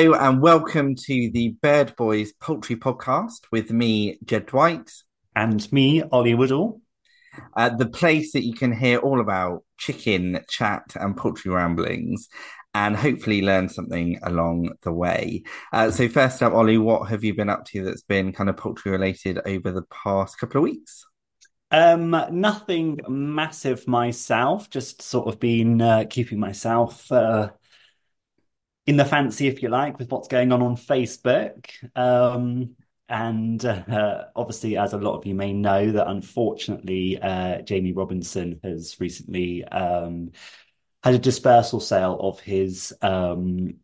Hello and welcome to the Bird Boys Poultry Podcast with me, Jed Dwight. And me, Ollie Woodall. Uh, the place that you can hear all about chicken chat and poultry ramblings and hopefully learn something along the way. Uh, so, first up, Ollie, what have you been up to that's been kind of poultry related over the past couple of weeks? Um, nothing massive myself, just sort of been uh, keeping myself uh, in the fancy, if you like, with what's going on on Facebook. Um, and uh, obviously, as a lot of you may know, that unfortunately, uh, Jamie Robinson has recently um, had a dispersal sale of his um,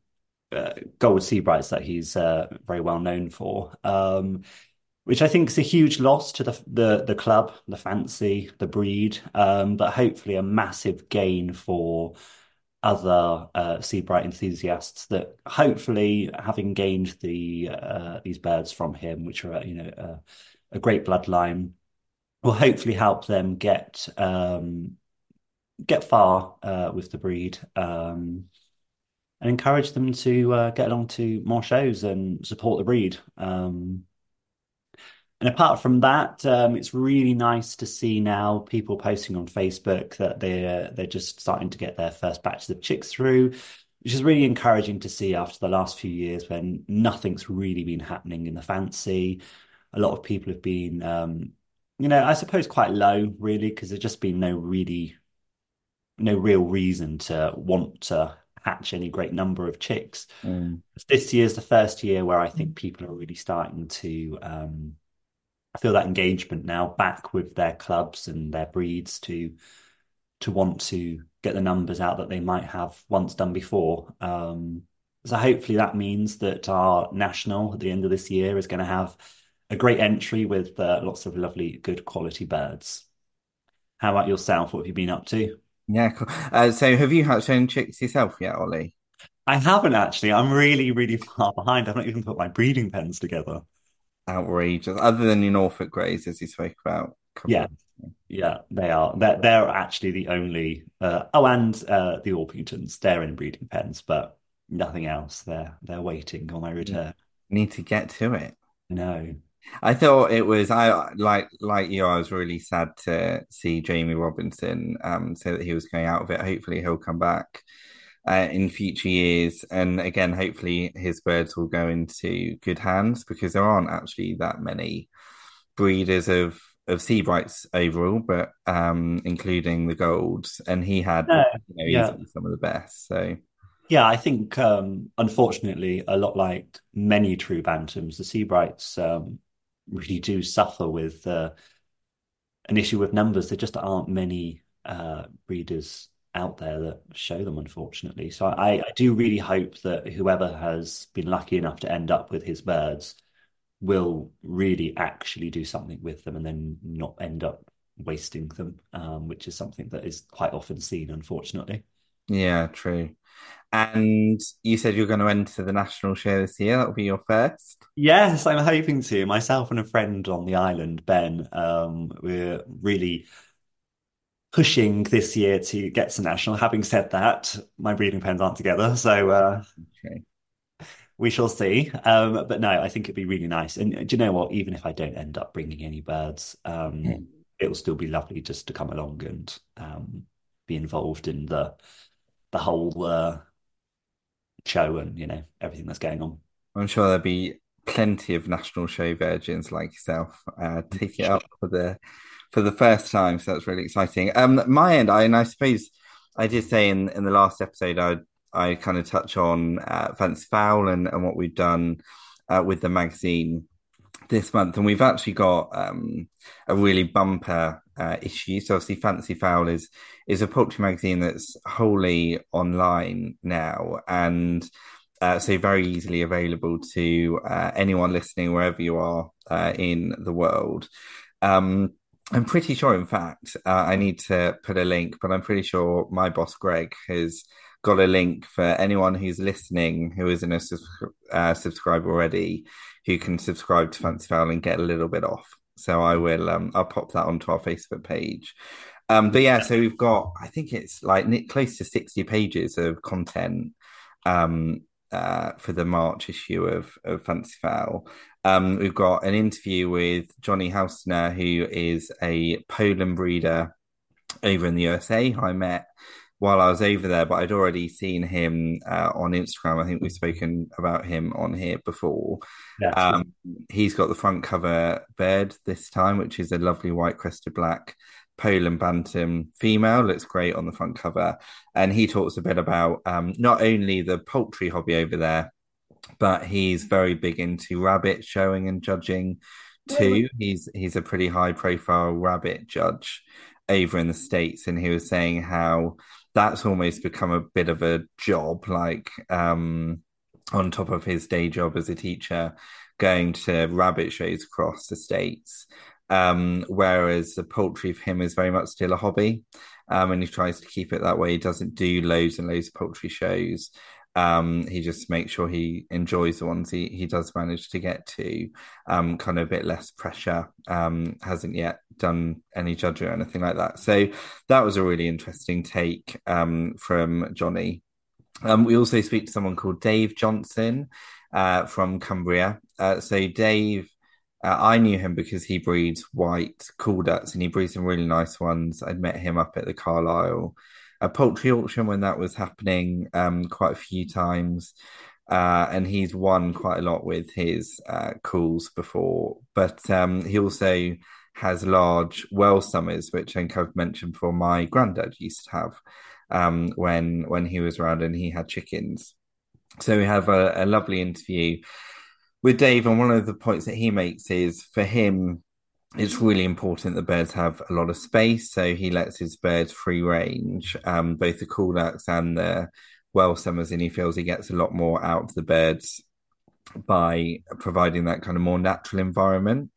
uh, gold Sebrights that he's uh, very well known for. Um, which I think is a huge loss to the the, the club, the fancy, the breed, um, but hopefully a massive gain for other uh, Sebright enthusiasts that hopefully, having gained the uh, these birds from him, which are you know uh, a great bloodline, will hopefully help them get um, get far uh, with the breed um, and encourage them to uh, get along to more shows and support the breed. Um, and apart from that, um, it's really nice to see now people posting on Facebook that they're they're just starting to get their first batches of chicks through, which is really encouraging to see after the last few years when nothing's really been happening in the fancy. A lot of people have been, um, you know, I suppose quite low really because there's just been no really, no real reason to want to hatch any great number of chicks. Mm. This year is the first year where I think people are really starting to. Um, I feel that engagement now back with their clubs and their breeds to to want to get the numbers out that they might have once done before. Um, so hopefully that means that our national at the end of this year is going to have a great entry with uh, lots of lovely, good quality birds. How about yourself? What have you been up to? Yeah, cool. Uh, so have you hatched any chicks yourself yet, Ollie? I haven't actually. I'm really, really far behind. I've not even put my breeding pens together outrageous. Other than your Norfolk Greys, as you spoke about. Yeah, yeah, they are. They're, they're actually the only. Uh, oh, and uh, the Orpingtons. They're in breeding pens, but nothing else. They're they're waiting on my return. Need to get to it. No. I thought it was I like like you. I was really sad to see Jamie Robinson um say that he was going out of it. Hopefully, he'll come back uh, in future years. And again, hopefully his birds will go into good hands because there aren't actually that many breeders of of Sebrights overall, but um, including the golds, and he had you know, yeah. some of the best. So. Yeah, I think um, unfortunately, a lot like many true bantams, the Sebrights um, really do suffer with uh, an issue with numbers. There just aren't many uh, breeders out there that show them, unfortunately. So I, I do really hope that whoever has been lucky enough to end up with his birds will really actually do something with them and then not end up wasting them, um, which is something that is quite often seen, unfortunately. Yeah, true. And you said you're going to enter the national show this year. That'll be your first. Yes, I'm hoping to. Myself and a friend on the island, Ben, um, we're really pushing this year to get to national. Having said that, my breeding pens aren't together, so uh, okay. we shall see. Um, but no, I think it'd be really nice. And do you know what? Even if I don't end up bringing any birds, um, mm. it'll still be lovely just to come along and um, be involved in the the whole uh, show and you know everything that's going on. I'm sure there'll be plenty of national show virgins like yourself uh, take it up for the for the first time. So that's really exciting. Um, my end, I and I suppose I did say in in the last episode, I I kind of touch on uh, Fancy Fowl and and what we've done uh, with the magazine this month, and we've actually got um, a really bumper uh, issue. So obviously, Fancy Fowl is is a poultry magazine that's wholly online now, and uh, so very easily available to uh, anyone listening wherever you are uh, in the world. Um, I'm pretty sure, in fact, uh, I need to put a link, but I'm pretty sure my boss Greg has got a link for anyone who's listening who isn't a uh, subscriber already, who can subscribe to Fancy Fowl and get a little bit off. So I will, um, I'll pop that onto our Facebook page. Um, but yeah, so we've got, I think it's like close to 60 pages of content um, uh, for the March issue of, of Fancy Fowl. Um, we've got an interview with Johnny Hausner, who is a Poland breeder over in the USA. I met while I was over there, but I'd already seen him uh, on Instagram. I think we've spoken about him on here before. Um, he's got the front cover bird this time, which is a lovely white crested black Poland Bantam female. Looks great on the front cover. And he talks a bit about um, not only the poultry hobby over there, but he's very big into rabbit showing and judging too. He's he's a pretty high profile rabbit judge over in the States. And he was saying how that's almost become a bit of a job, like um, on top of his day job as a teacher, going to rabbit shows across the states. Um, whereas the poultry for him is very much still a hobby. Um, and he tries to keep it that way. He doesn't do loads and loads of poultry shows. Um, he just makes sure he enjoys the ones he, he does manage to get to, um, kind of a bit less pressure. Um, hasn't yet done any judging or anything like that. So that was a really interesting take um, from Johnny. Um, we also speak to someone called Dave Johnson uh, from Cumbria. Uh, so Dave uh, I knew him because he breeds white call ducks and he breeds some really nice ones. I'd met him up at the Carlisle a poultry auction when that was happening um, quite a few times. Uh, and he's won quite a lot with his uh, calls before. But um, he also has large Welsummers, which I think I've mentioned before. My granddad used to have um, when when he was around and he had chickens. So we have a, a lovely interview with Dave, and one of the points that he makes is for him, it's really important that birds have a lot of space. So he lets his birds free range, um, both the call ducks and the Welsummers, and he feels he gets a lot more out of the birds by providing that kind of more natural environment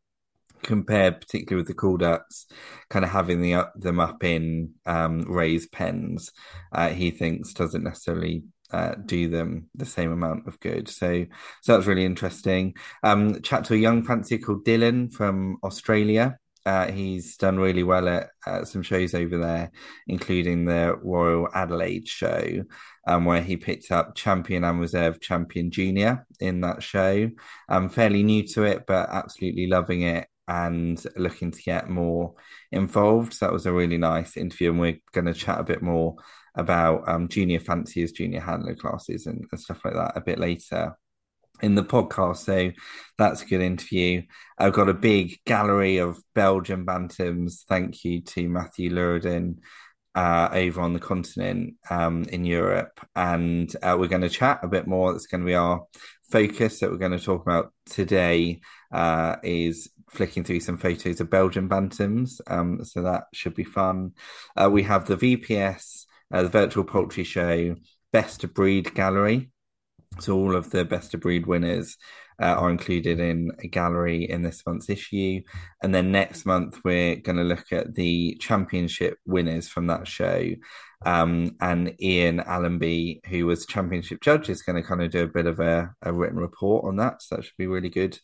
compared particularly with the call ducks kind of having the, them up in um, raised pens uh, he thinks doesn't necessarily uh, do them the same amount of good. So, so that's really interesting. Um, chat to a young fancier called Dylan from Australia. Uh, he's done really well at, at, some shows over there, including the Royal Adelaide show, um, where he picked up champion and reserve champion junior in that show. I'm fairly new to it, but absolutely loving it and looking to get more involved. So that was a really nice interview, and we're going to chat a bit more about um, junior fanciers, junior handler classes, and, and, stuff like that a bit later in the podcast. So that's a good interview. I've got a big gallery of Belgian bantams. Thank you to Matthew Luridan uh, over on the continent um, in Europe. And uh, we're going to chat a bit more. That's going to be our focus that we're going to talk about today uh, is flicking through some photos of Belgian bantams. Um, so that should be fun. Uh, we have the VPS uh, the virtual poultry show best of breed gallery. So all of the best of breed winners uh, are included in a gallery in this month's issue, and then next month we're going to look at the championship winners from that show. Um, and Ian Allenby, who was championship judge, is going to kind of do a bit of a, a written report on that. So that should be really good.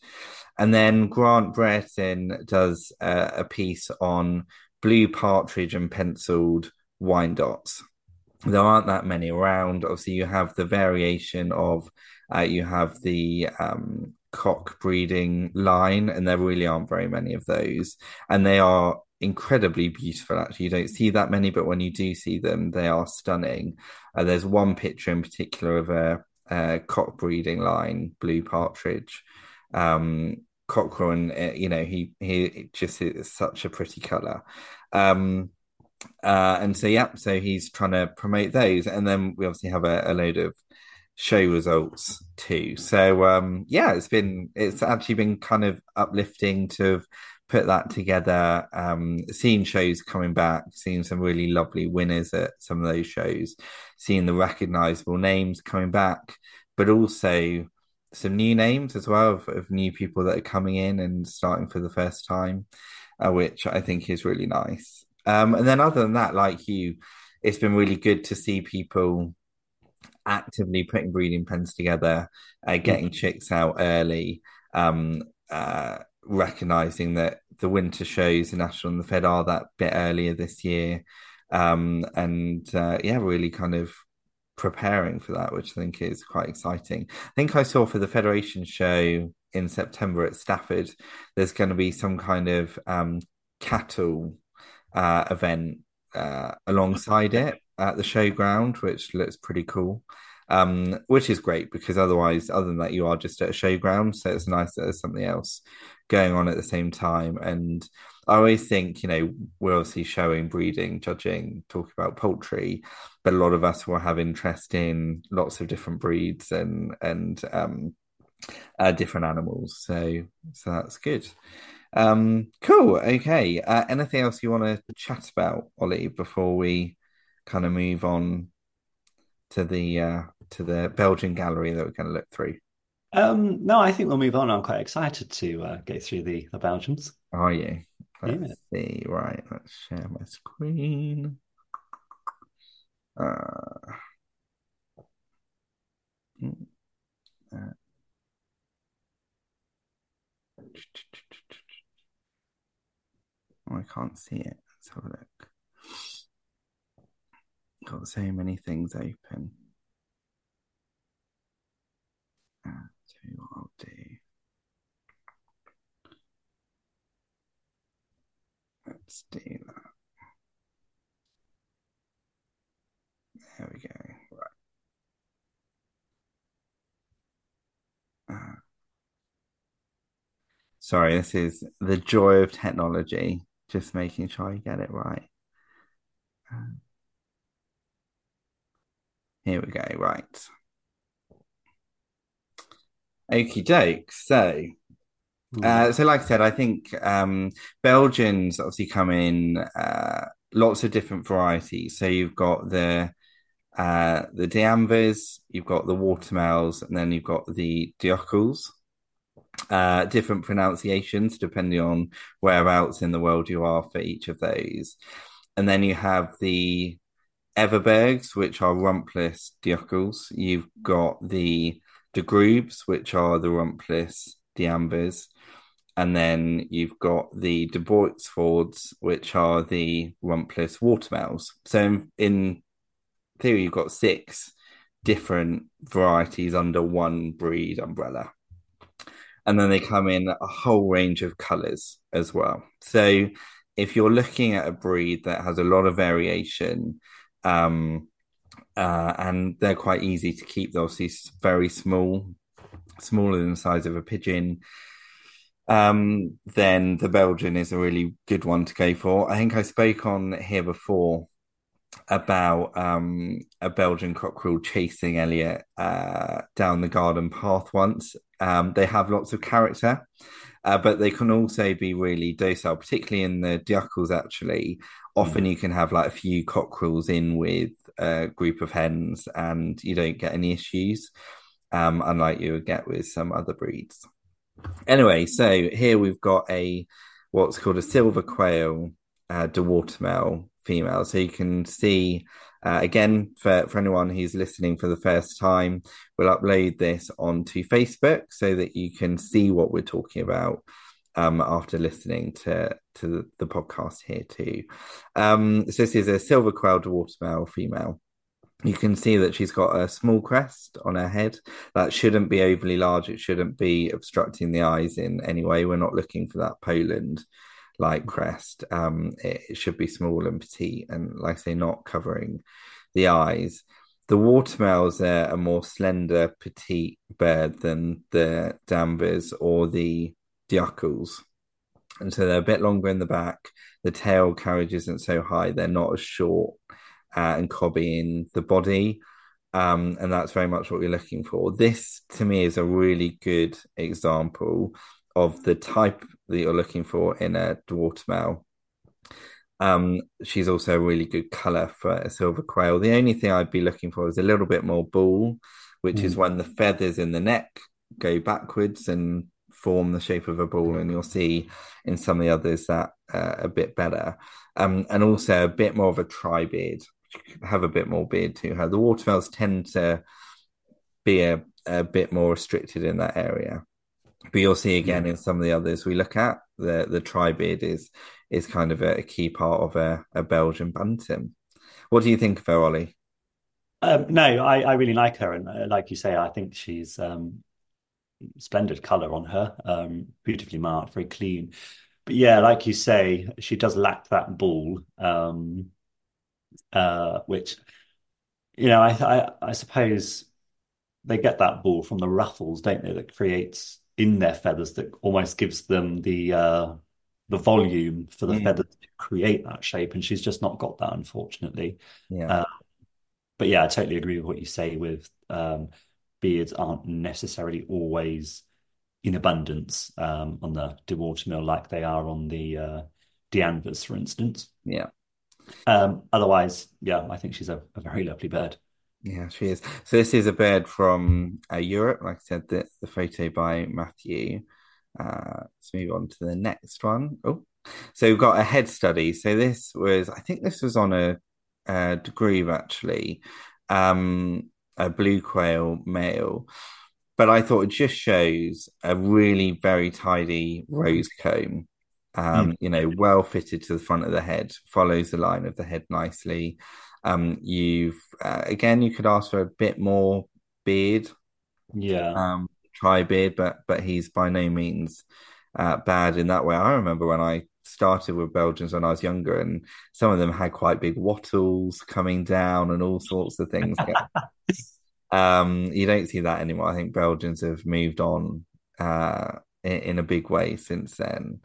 And then Grant Brereton does uh, a piece on blue partridge and penciled Wyandottes there aren't that many around. Obviously, you have the variation of uh, you have the um, cock breeding line, and there really aren't very many of those, and they are incredibly beautiful. Actually, you don't see that many, but when you do see them, they are stunning. Uh, there's one picture in particular of a, a cock breeding line, blue partridge. Um, Cochrane, uh, you know, he he just is such a pretty color. Um, uh, and so yeah, so he's trying to promote those, and then we obviously have a, a load of show results too. So um, yeah, it's been it's actually been kind of uplifting to have put that together. Um, seeing shows coming back, seeing some really lovely winners at some of those shows, seeing the recognizable names coming back, but also some new names as well of, of new people that are coming in and starting for the first time, uh, which I think is really nice. Um, and then other than that, like you, it's been really good to see people actively putting breeding pens together, uh, getting chicks out early, um, uh, recognizing that the winter shows, the national and the Fed, are that bit earlier this year. Um, and uh, yeah, really kind of preparing for that, which I think is quite exciting. I think I saw for the Federation show in September at Stafford, there's going to be some kind of um, cattle uh, event uh, alongside it at the showground, which looks pretty cool. Um, which is great because otherwise, other than that, you are just at a showground. So it's nice that there's something else going on at the same time. And I always think, you know, we're obviously showing, breeding, judging, talking about poultry, but a lot of us will have interest in lots of different breeds and and um, uh, different animals. So so that's good. Um, cool. Okay. Uh, anything else you want to chat about, Ollie, before we kind of move on to the uh, to the Belgian gallery that we're going to look through? Um, no, I think we'll move on. I'm quite excited to uh, go through the the Belgians. Are you? Let's yeah. see. Right. Let's share my screen. Uh, uh, Oh, I can't see it. Let's have a look. Got so many things open. Uh, tell you what I'll do. Let's do that. There we go. Right. Uh, sorry, this is the joy of technology just making sure I get it right. Um, here we go, right. Okie doke. So, uh, so like I said, I think um, Belgians obviously come in uh, lots of different varieties. So you've got the uh, the D'Anvers, you've got the Watermaels, and then you've got the D'Uccles uh, different pronunciations depending on whereabouts in the world you are for each of those. And then you have the Everbergs, which are rumpless D'Uccles. You've got the De Grubbes, which are the rumpless D'Anvers. And then you've got the De Boitsforts, which are the rumpless Watermaels. So in theory, you've got six different varieties under one breed umbrella and then they come in a whole range of colors as well. So if you're looking at a breed that has a lot of variation, um, uh, and they're quite easy to keep, they're obviously very small, smaller than the size of a pigeon. Um, then the Belgian is a really good one to go for. I think I spoke on here before about um, a Belgian cockerel chasing Elliot uh, down the garden path once. Um, they have lots of character, uh, but they can also be really docile, particularly in the D'Uccles. Actually, often mm. you can have like a few cockerels in with a group of hens, and you don't get any issues, um, unlike you would get with some other breeds. Anyway, so here we've got a what's called a silver quail uh, de Watermael female. So you can see uh, again for, for anyone who's listening for the first time, we'll upload this onto Facebook so that you can see what we're talking about um, after listening to to the, podcast here too. Um, so this is a silver quail watermael female. You can see that she's got a small crest on her head. That shouldn't be overly large. It shouldn't be obstructing the eyes in any way. We're not looking for that Poland like crest. Um, it, it, should be small and petite, and like I say, not covering the eyes. The watermaels are a more slender, petite bird than the D'Anvers or the D'Uccles. And so they're a bit longer in the back. The tail carriage isn't so high. They're not as short uh, and cobby in the body. Um, and that's very much what we're looking for. This, to me, is a really good example of the type that you're looking for in a watermael. Um, she's also a really good color for a silver quail. The only thing I'd be looking for is a little bit more ball, which mm. is when the feathers in the neck go backwards and form the shape of a ball, and you'll see in some of the others that uh, a bit better. Um, and also a bit more of a tri beard, have a bit more beard to her. The watermaels tend to be a, a bit more restricted in that area but you'll see again yeah. in some of the others we look at the the tri-beard is is kind of a, a, key part of a, a Belgian bantam. What do you think of her, Ollie? Um, no, I, I really like her, and uh, like you say, I think she's um, splendid color on her, um, beautifully marked, very clean. But yeah, like you say, she does lack that ball, um, uh, which you know, I, I I suppose they get that ball from the ruffles, don't they? That creates in their feathers that almost gives them the uh, the volume for the Mm, feathers to create that shape, and she's just not got that, unfortunately. yeah, Uh, but yeah, I totally agree with what you say. With um, beards aren't necessarily always in abundance um, on the de Watermael like they are on the uh, for instance. yeah. Um, otherwise, yeah, I think she's a, a very lovely bird. Yeah, she is. So this is a bird from uh, Europe. Like I said, the, the photo by Matthew. Uh, let's move on to the next one. Oh, so we've got a head study. So this was, I think this was on a, a degree actually, um, a blue quail male. But I thought it just shows a really very tidy rose comb. Mm. Um, you know, well fitted to the front of the head, follows the line of the head nicely. Um, you've uh, again, you could ask for a bit more beard, Yeah. um, tri beard, but but he's by no means uh, bad in that way. I remember when I started with Belgians when I was younger, and some of them had quite big wattles coming down and all sorts of things. Um, you don't see that anymore. I think Belgians have moved on uh, in, in a big way since then.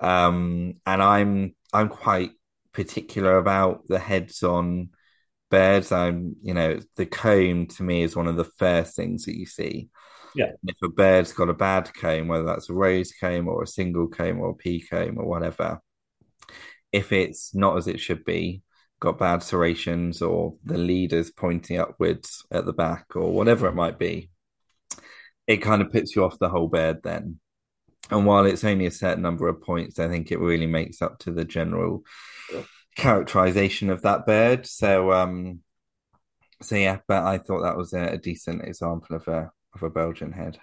Um, and I'm I'm quite particular about the heads on birds. I'm, you know, the comb to me is one of the first things that you see. Yeah. If a bird's got a bad comb, whether that's a rose comb or a single comb or a pea comb or whatever, if it's not as it should be, got bad serrations or the leaders pointing upwards at the back or whatever it might be, it kind of puts you off the whole bird then. And while it's only a certain number of points, I think it really makes up to the general characterization of that bird. So um so yeah, but I thought that was a, a decent example of a of a Belgian head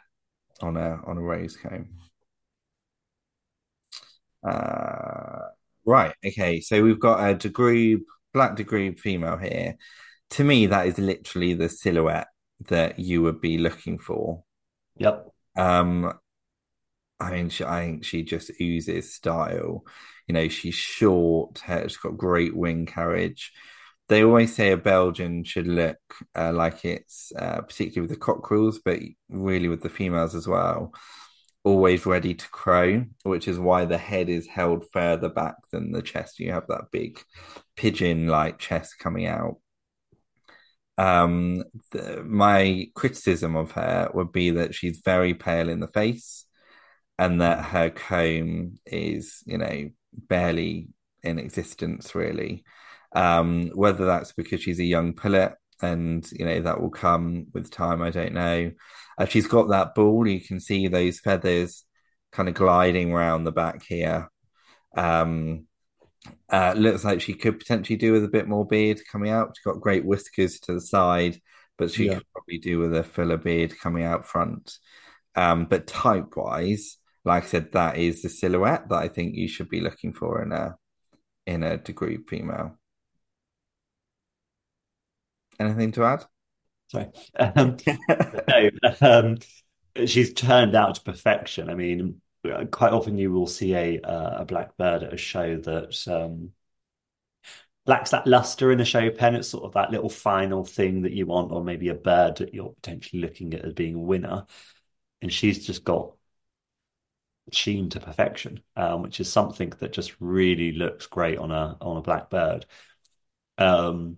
on a on a rose comb. Uh right, okay, so we've got a degree black degree female here. To me, that is literally the silhouette that you would be looking for. Yep. Um, I mean, she, I think she just oozes style. You know, she's short, she's got great wing carriage. They always say a Belgian should look uh, like it's, uh, particularly with the cockerels, but really with the females as well, always ready to crow, which is why the head is held further back than the chest. You have that big pigeon-like chest coming out. Um, the, my criticism of her would be that she's very pale in the face and that her comb is, you know, barely in existence, really. Um, whether that's because she's a young pullet and, you know, that will come with time, I don't know. Uh, she's got that ball, you can see those feathers kind of gliding around the back here. Um, uh, looks like she could potentially do with a bit more beard coming out. She's got great whiskers to the side, but she Yeah. could probably do with a fuller beard coming out front. Um, but type wise, like I said, that is the silhouette that I think you should be looking for in a in a degree female. Anything to add? Sorry. Um, no, um, she's turned out to perfection. I mean, quite often you will see a uh, a black bird at a show that um, lacks that luster in a show pen. It's sort of that little final thing that you want, or maybe a bird that you're potentially looking at as being a winner. And she's just got sheen to perfection, um, which is something that just really looks great on a on a black bird. Um,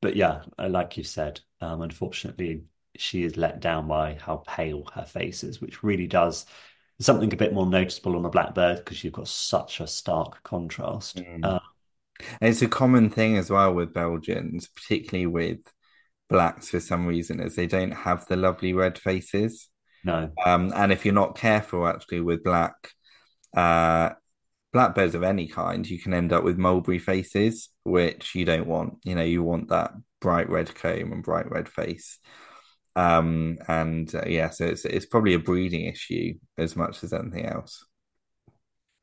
but yeah, uh, like you said, um, unfortunately, she is let down by how pale her face is, which really does something a bit more noticeable on a black bird because you've got such a stark contrast. Mm. Uh, And it's a common thing as well with Belgians, particularly with blacks for some reason, is they don't have the lovely red faces. No, Um, and if you're not careful, actually, with black uh, black birds of any kind, you can end up with mulberry faces, which you don't want. You know, you want that bright red comb and bright red face. Um, and uh, yeah, so it's it's probably a breeding issue as much as anything else.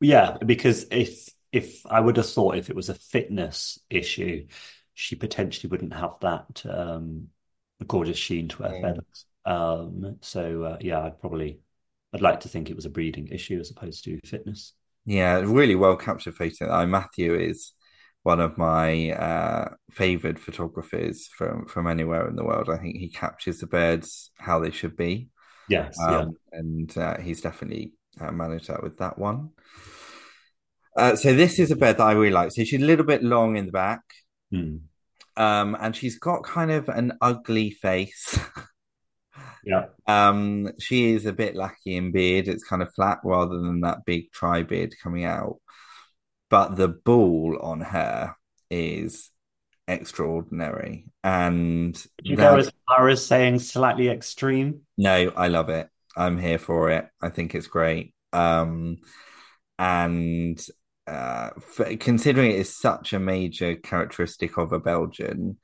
yeah, because if if I would have thought if it was a fitness issue, she potentially wouldn't have that um, gorgeous sheen to her Mm. feathers. Um, so uh, yeah, I'd probably I'd like to think it was a breeding issue as opposed to fitness. Yeah, really well captured photo. I Matthew is one of my uh favored photographers from from anywhere in the world. I think he captures the birds how they should be. Yes, yeah. Um, and uh, he's definitely uh, managed that with that one. Uh, so this is a bird that I really like. So she's a little bit long in the back, Hmm. um, and she's got kind of an ugly face. Yeah. Um, she is a bit lackey in beard. It's kind of flat rather than that big tri beard coming out. But the ball on her is extraordinary. And Would you that- go as far as saying slightly extreme? no, I love it. I'm here for it. I think it's great. Um, and uh, for, considering it is such a major characteristic of a Belgian,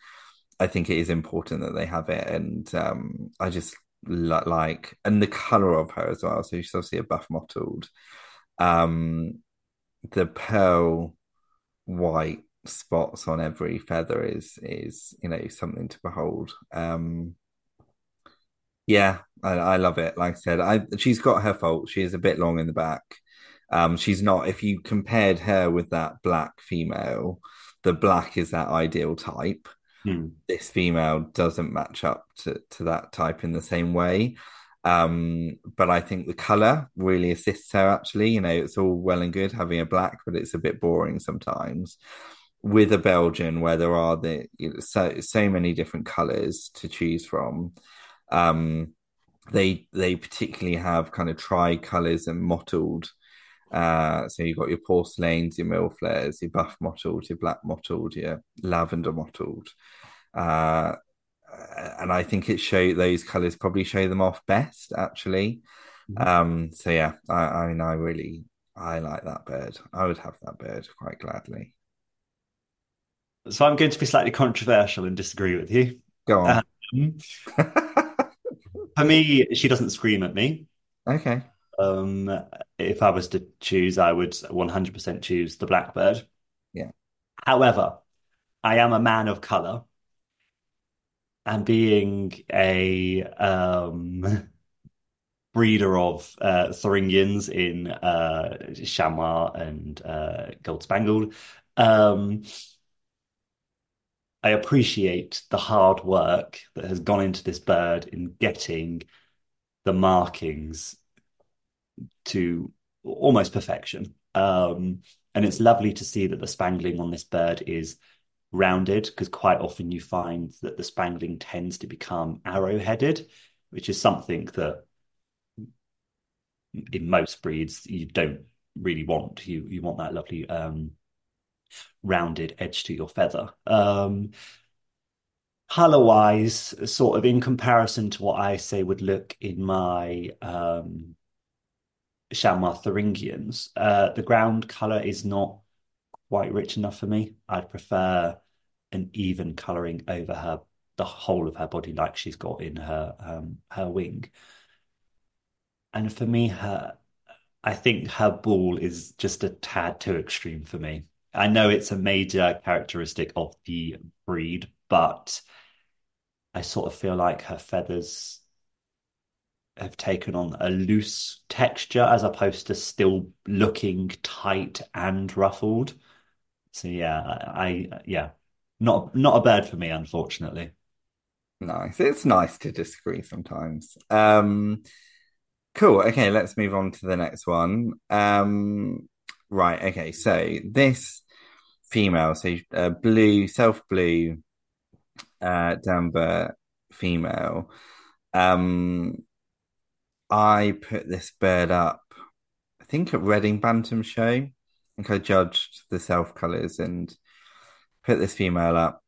I think it is important that they have it. And um, I just li- like, and the color of her as well. So she's obviously a buff mottled. Um, the pearl white spots on every feather is is you know something to behold. Um, yeah, I, I love it. Like I said, I she's got her fault. She is a bit long in the back. Um, she's not. If you compared her with that black female, the black is that ideal type. Hmm. This female doesn't match up to to that type in the same way. Um, but I think the color really assists her. Actually, you know, it's all well and good having a black, but it's a bit boring sometimes. With a Belgian, where there are the you know, so so many different colors to choose from, um, they they particularly have kind of tri colors and mottled. Uh, so you've got your porcelains, your mille fleurs, your buff mottled, your black mottled, your lavender mottled. Uh, and I think it show those colors probably show them off best actually. Mhm. Um, so yeah, I, I mean, I really I like that bird. I would have that bird quite gladly. So I'm going to be slightly controversial and disagree with you. Go on. Um, for me, she doesn't scream at me. Okay. Um, if I was to choose, I would 100% choose the blackbird. Yeah. However, I am a man of color, and being a um, breeder of uh, Thuringians in uh, Chamois and uh, Gold Spangled, um, I appreciate the hard work that has gone into this bird in getting the markings to almost perfection. Um, and it's lovely to see that the spangling on this bird is rounded because quite often you find that the spangling tends to become arrow-headed, which is something that in most breeds you don't really want. You you want that lovely um, rounded edge to your feather. Um, color-wise, sort of in comparison to what I say would look in my um, Chamois Thuringians, uh, the ground color is not quite rich enough for me. I'd prefer an even coloring over her the whole of her body, like she's got in her um, her wing. And for me, her I think her ball is just a tad too extreme for me. I know it's a major characteristic of the breed, but I sort of feel like her feathers have taken on a loose texture as opposed to still looking tight and ruffled. So yeah, I, I yeah, not not a bird for me, unfortunately. Nice. It's nice to disagree sometimes. Um, cool. Okay, let's move on to the next one. Um, right. Okay. So this female, so uh, blue, self blue, uh, Danver female. Um, I put this bird up, I think at Reading Bantam Show. I think I judged the self colours and put this female up.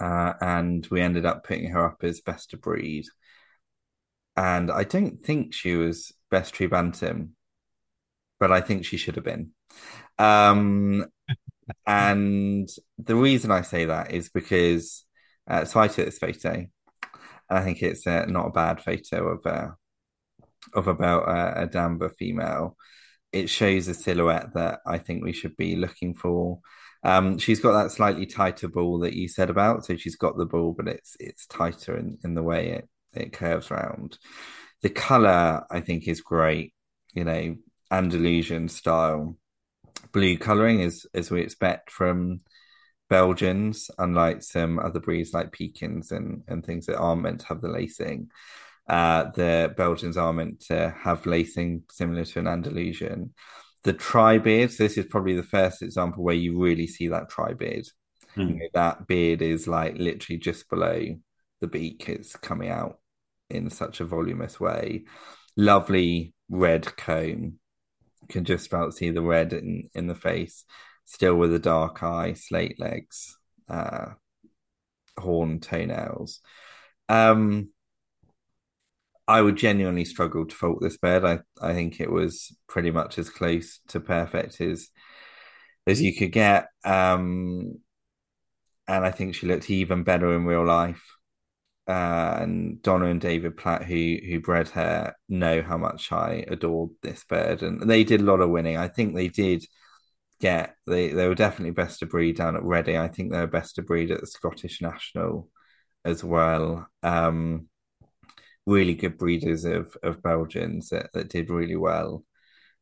Uh, and we ended up putting her up as best of breed. And I don't think she was best true bantam, but I think she should have been. Um, and the reason I say that is because uh, so I took this photo, I think it's uh, not a bad photo of uh, of about uh, a Danver female. It shows a silhouette that I think we should be looking for. Um, she's got that slightly tighter ball that you said about. So she's got the ball, but it's it's tighter in, in the way it, it curves around. The color, I think, is great. You know, Andalusian style blue coloring is as we expect from Belgians, unlike some other breeds like Pekins and, and things that aren't meant to have the lacing. Uh, the Belgians are meant to have lacing similar to an Andalusian. The tri beard, so this is probably the first example where you really see that tri beard. Mm. You know, that beard is like literally just below the beak, it's coming out in such a voluminous way. Lovely red comb, you can just about see the red in, in the face, still with a dark eye, slate legs, uh, horn toenails. Um, I would genuinely struggle to fault this bed. I, I think it was pretty much as close to perfect as as you could get. Um, and I think she looked even better in real life. Uh, and Donna and David Platt, who who bred her, know how much I adored this bird, and they did a lot of winning. I think they did get they they were definitely best of breed down at Reading. I think they were best of breed at the Scottish National as well. Um, really good breeders of of Belgians that, that did really well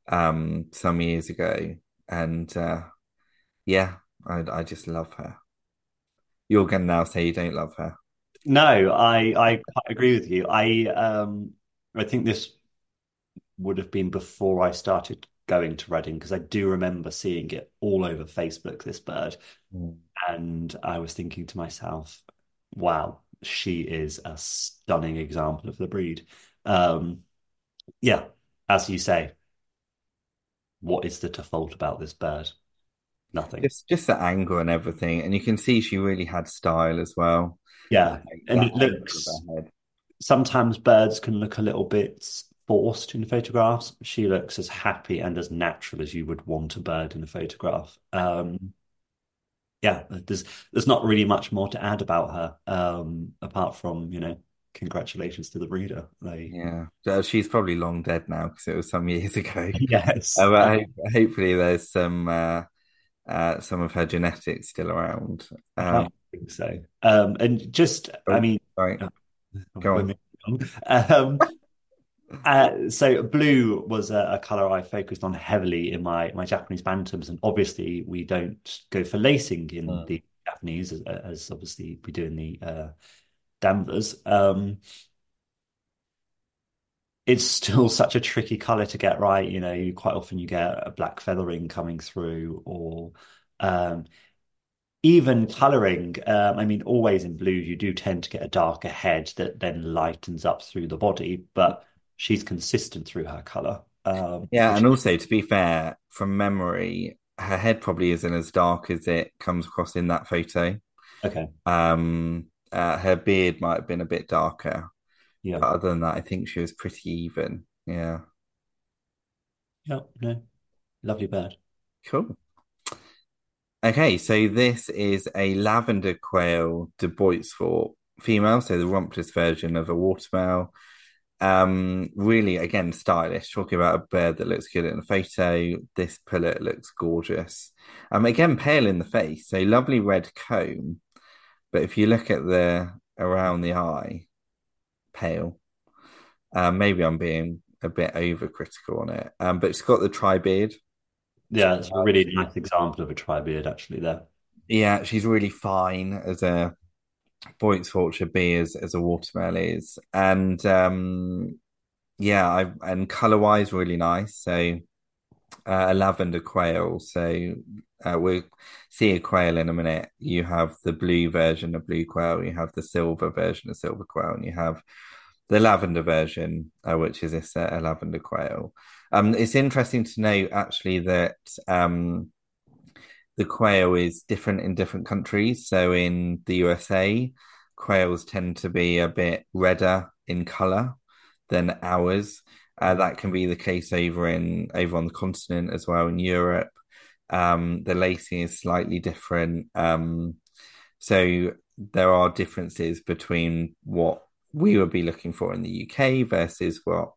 um, some years ago, and uh, yeah, I I just love her. You're going to now say you don't love her. No, I I agree with you. I um I think this would have been before I started going to Reading because I do remember seeing it all over Facebook, this bird. Mm. And I was thinking to myself, wow, she is a stunning example of the breed. Um, yeah, as you say, what is the to fault about this bird? Nothing. Just just the angle and everything. And you can see she really had style as well. Yeah. and it looks sometimes birds can look a little bit forced in photographs. She looks as happy and as natural as you would want a bird in a photograph. Um, yeah, there's there's not really much more to add about her, um, apart from, you know, congratulations to the breeder. They... Yeah, she's probably long dead now because it was some years ago. yes, uh, but hopefully there's some uh, uh, some of her genetics still around. Um, I think so. Um, and just, oh, I mean, sorry. Uh, go on. Uh, so blue was a, a, color I focused on heavily in my my Japanese bantams, and obviously we don't go for lacing in mm. the Japanese as, as, obviously we do in the uh, Danvers. Um, it's still such a tricky color to get right. You know, you, quite often you get a black feathering coming through, or um, even coloring. Um, I mean, always in blue, you do tend to get a darker head that then lightens up through the body, but she's consistent through her color. Um, yeah, and also to be fair, from memory, her head probably isn't as dark as it comes across in that photo. Okay. Um, uh, her beard might have been a bit darker. Yeah. But other than that, I think she was pretty even. Yeah. Yeah, no. Lovely bird. Cool. Okay, so this is a lavender quail de Boitsfort female, so the rumpless version of a waterfowl. Um, really, again, stylish. Talking about a bird that looks good in a photo. This pullet looks gorgeous. Um, again, pale in the face, so lovely red comb. But if you look at the around the eye, pale. Um, maybe I'm being a bit overcritical on it. Um, but it's got the tri beard. Yeah, it's a really nice example of a tri beard actually there. Yeah, she's really fine as a Boitsfort should be as as a watermelon is. And um yeah, I and color wise really nice. So uh, a lavender quail. So uh, we'll see a quail in a minute. You have the blue version of blue quail, you have the silver version of silver quail, and you have the lavender version, uh, which is this, a lavender quail. Um, it's interesting to note actually that um, the quail is different in different countries. So in the USA, quails tend to be a bit redder in color than ours. Uh, that can be the case over in over on the continent as well in Europe. Um, the lacing is slightly different. Um, so there are differences between what we would be looking for in the UK versus what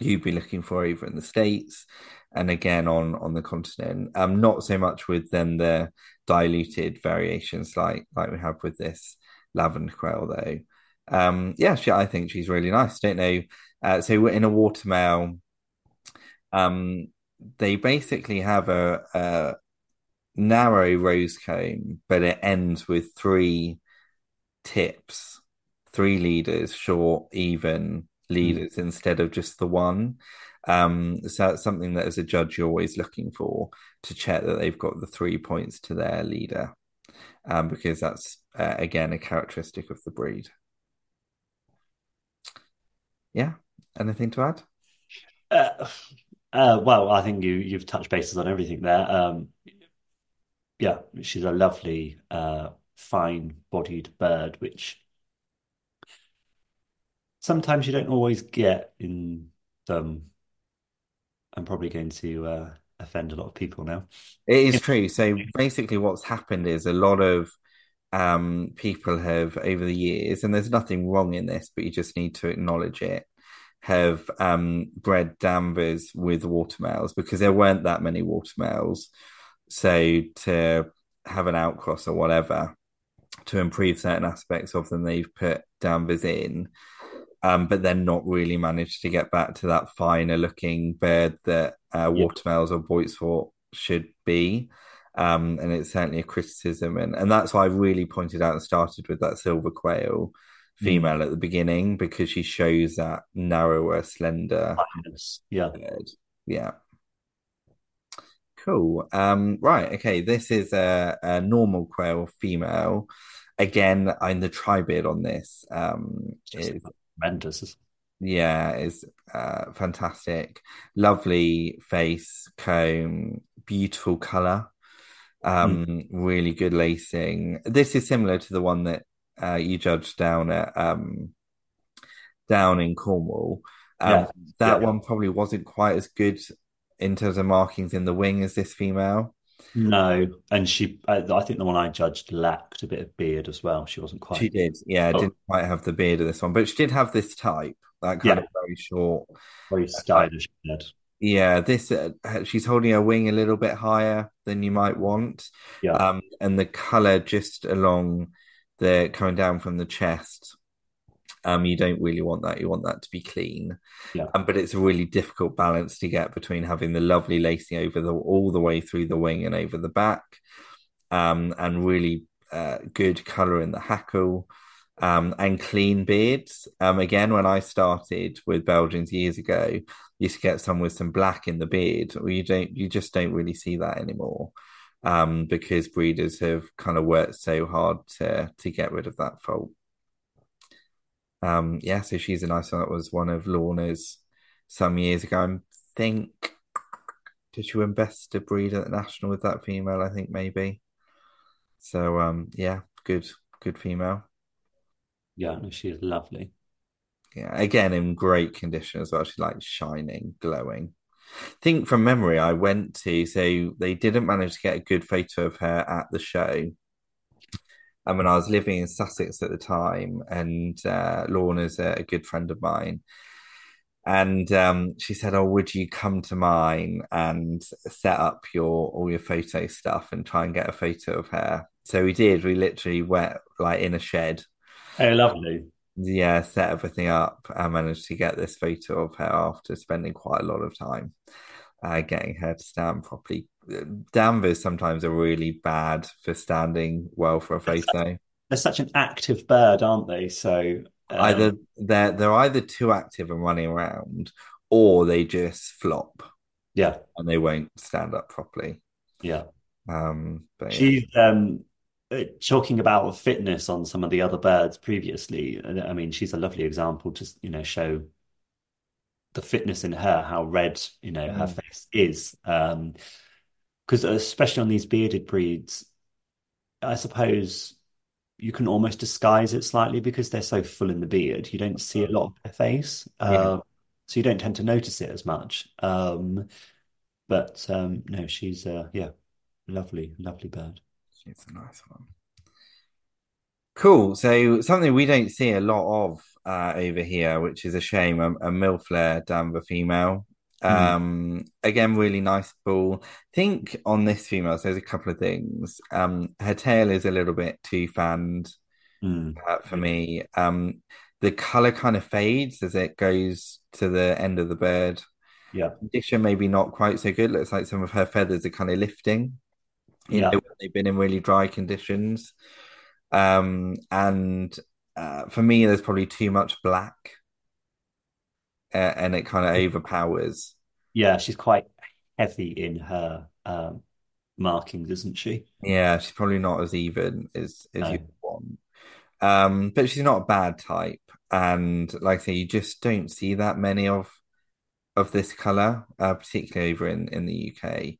you'd be looking for over in the States and again on on the continent. Um, not so much with then the diluted variations like like we have with this lavender quail though. Um, yeah, she, I think she's really nice. Don't know. Uh, so we're in a watermael, um, they basically have a, a narrow rose comb, but it ends with three tips, three leaders, short, even leaders, mm. instead of just the one. Um, so that's something that as a judge you're always looking for to check that they've got the three points to their leader, um, because that's uh, again a characteristic of the breed. Yeah. Anything to add? Uh, uh, well, I think you you've touched bases on everything there. Um, yeah, she's a lovely, uh, fine-bodied bird, which sometimes you don't always get in them. I'm probably going to uh, offend a lot of people now. It is true. So basically, what's happened is a lot of um, people have over the years, and there's nothing wrong in this, but you just need to acknowledge it. Have um, bred Danvers with watermaels because there weren't that many watermaels. So to have an outcross or whatever to improve certain aspects of them, they've put Danvers in, um, but then not really managed to get back to that finer looking bird that uh, watermaels or Boitsfort should be. Um, and it's certainly a criticism, and and that's why I really pointed out and started with that silver quail female mm. at the beginning because she shows that narrower, slender. Yeah, bird. yeah. Cool. Um, right. Okay. This is a, a normal quail female. Again, I'm the tri beard on this. Um, is tremendous. Yeah, is uh, fantastic. Lovely face, comb, beautiful color. Um, mm. really good lacing. This is similar to the one that uh, you judged down at um, down in Cornwall. Um, yeah. That yeah. one probably wasn't quite as good in terms of markings in the wing as this female. No, and she, I, I, think the one I judged lacked a bit of beard as well. She wasn't quite. She did, yeah, oh. didn't quite have the beard of this one, but she did have this type, that kind yeah. of very short, very stylish head. Yeah, this uh, she's holding her wing a little bit higher than you might want. Yeah, um, and the color just along the coming down from the chest um, you don't really want that. You want that to be clean. Yeah. Um, but it's a really difficult balance to get between having the lovely lacing over the all the way through the wing and over the back, um, and really uh, good color in the hackle. Um, and clean beards. Um, again, when I started with Belgians years ago, used to get some with some black in the beard. Well, you don't, you just don't really see that anymore, um, because breeders have kind of worked so hard to to get rid of that fault. Um, yeah, so she's a nice one. That was one of Lorna's some years ago. I think did she win best of breed at the national with that female? I think maybe. So um, yeah, good, good female. Yeah, no, she is lovely. Yeah, again in great condition as well. She's like shining, glowing. I think from memory, I went to so they didn't manage to get a good photo of her at the show, and when I was living in Sussex at the time, and uh, Lorna's a, a good friend of mine, and um, she said, "Oh, would you come to mine and set up your all your photo stuff and try and get a photo of her?" So we did. We literally went like in a shed. Oh, lovely. Yeah, set everything up. and managed to get this photo of her after spending quite a lot of time uh, getting her to stand properly. Danvers sometimes are really bad for standing well for a photo. They're such an active bird, aren't they? So um... either they're they're either too active and running around, or they just flop. Yeah, and they won't stand up properly. Yeah. Um, but she's yeah. um uh, talking about fitness on some of the other birds previously. I mean, she's a lovely example to you know show the fitness in her, how red you know mm. her face is. Um, because especially on these bearded breeds, I suppose you can almost disguise it slightly because they're so full in the beard. You don't see a lot of their face, yeah. uh, so you don't tend to notice it as much. Um, but um, no, she's uh, yeah, lovely, lovely bird. She's a nice one. Cool. So something we don't see a lot of uh, over here, which is a shame, a, a mille fleur Danver female. Mm, Um, again, really nice ball. I think on this female, so there's a couple of things. Um, her tail is a little bit too fanned mm. uh, for me. Um, the color kind of fades as it goes to the end of the bird. Yeah. Condition maybe not quite so good. Looks like some of her feathers are kind of lifting. You know, Yeah. when they've been in really dry conditions. Um, and uh, for me, there's probably too much black, uh, and it kind of overpowers. Yeah. She's quite heavy in her um, markings, isn't she? Yeah, she's probably not as even as as you want. Um, but she's not a bad type, and like I say, you just don't see that many of of this color, uh, particularly over in in the UK.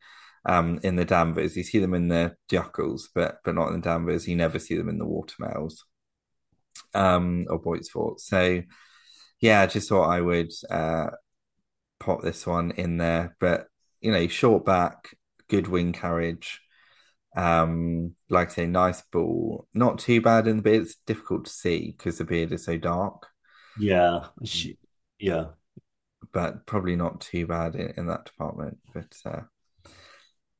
Um, in the Danvers, you see them in the D'Uccles, but but not in the Danvers. You never see them in the Watermaels, um, or Boitsfort. So yeah, I just thought I would uh pop this one in there. But you know, short back, good wing carriage. Um, like I say, nice ball. Not too bad in the beard. It's difficult to see because the beard is so dark, Yeah. She, yeah. but probably not too bad in, in that department. But uh,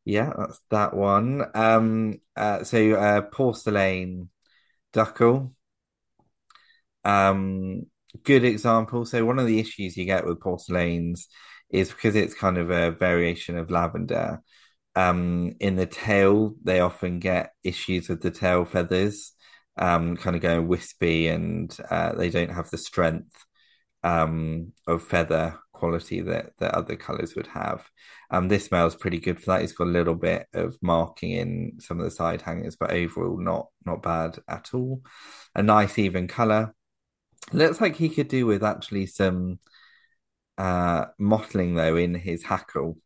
yeah, that's that one. Um, uh, so uh, porcelain D'Uccle. Um, good example. So one of the issues you get with porcelains is because it's kind of a variation of lavender. Um, in the tail, they often get issues with the tail feathers, um, kind of going wispy, and uh, they don't have the strength um, of feather quality that that other colors would have. Um, this smells pretty good for that. It's got a little bit of marking in some of the side hangers, but overall not not bad at all. A nice even color. Looks like he could do with actually some uh mottling though in his hackle.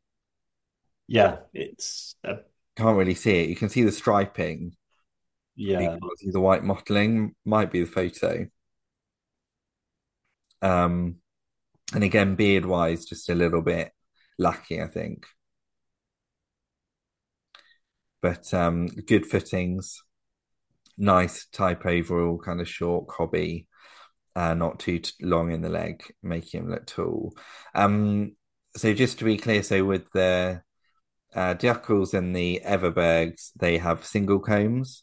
Yeah. It's, uh, Can't really see it. You can see the striping. Yeah. the white mottling. Might be the photo. Um, and again, beard wise, just a little bit lacking, I think. But um, good fittings, nice type overall, kind of short, cobby, uh, not too long in the leg, making him look tall. Um, so just to be clear, so with the uh, and the Everbergs, they have single combs.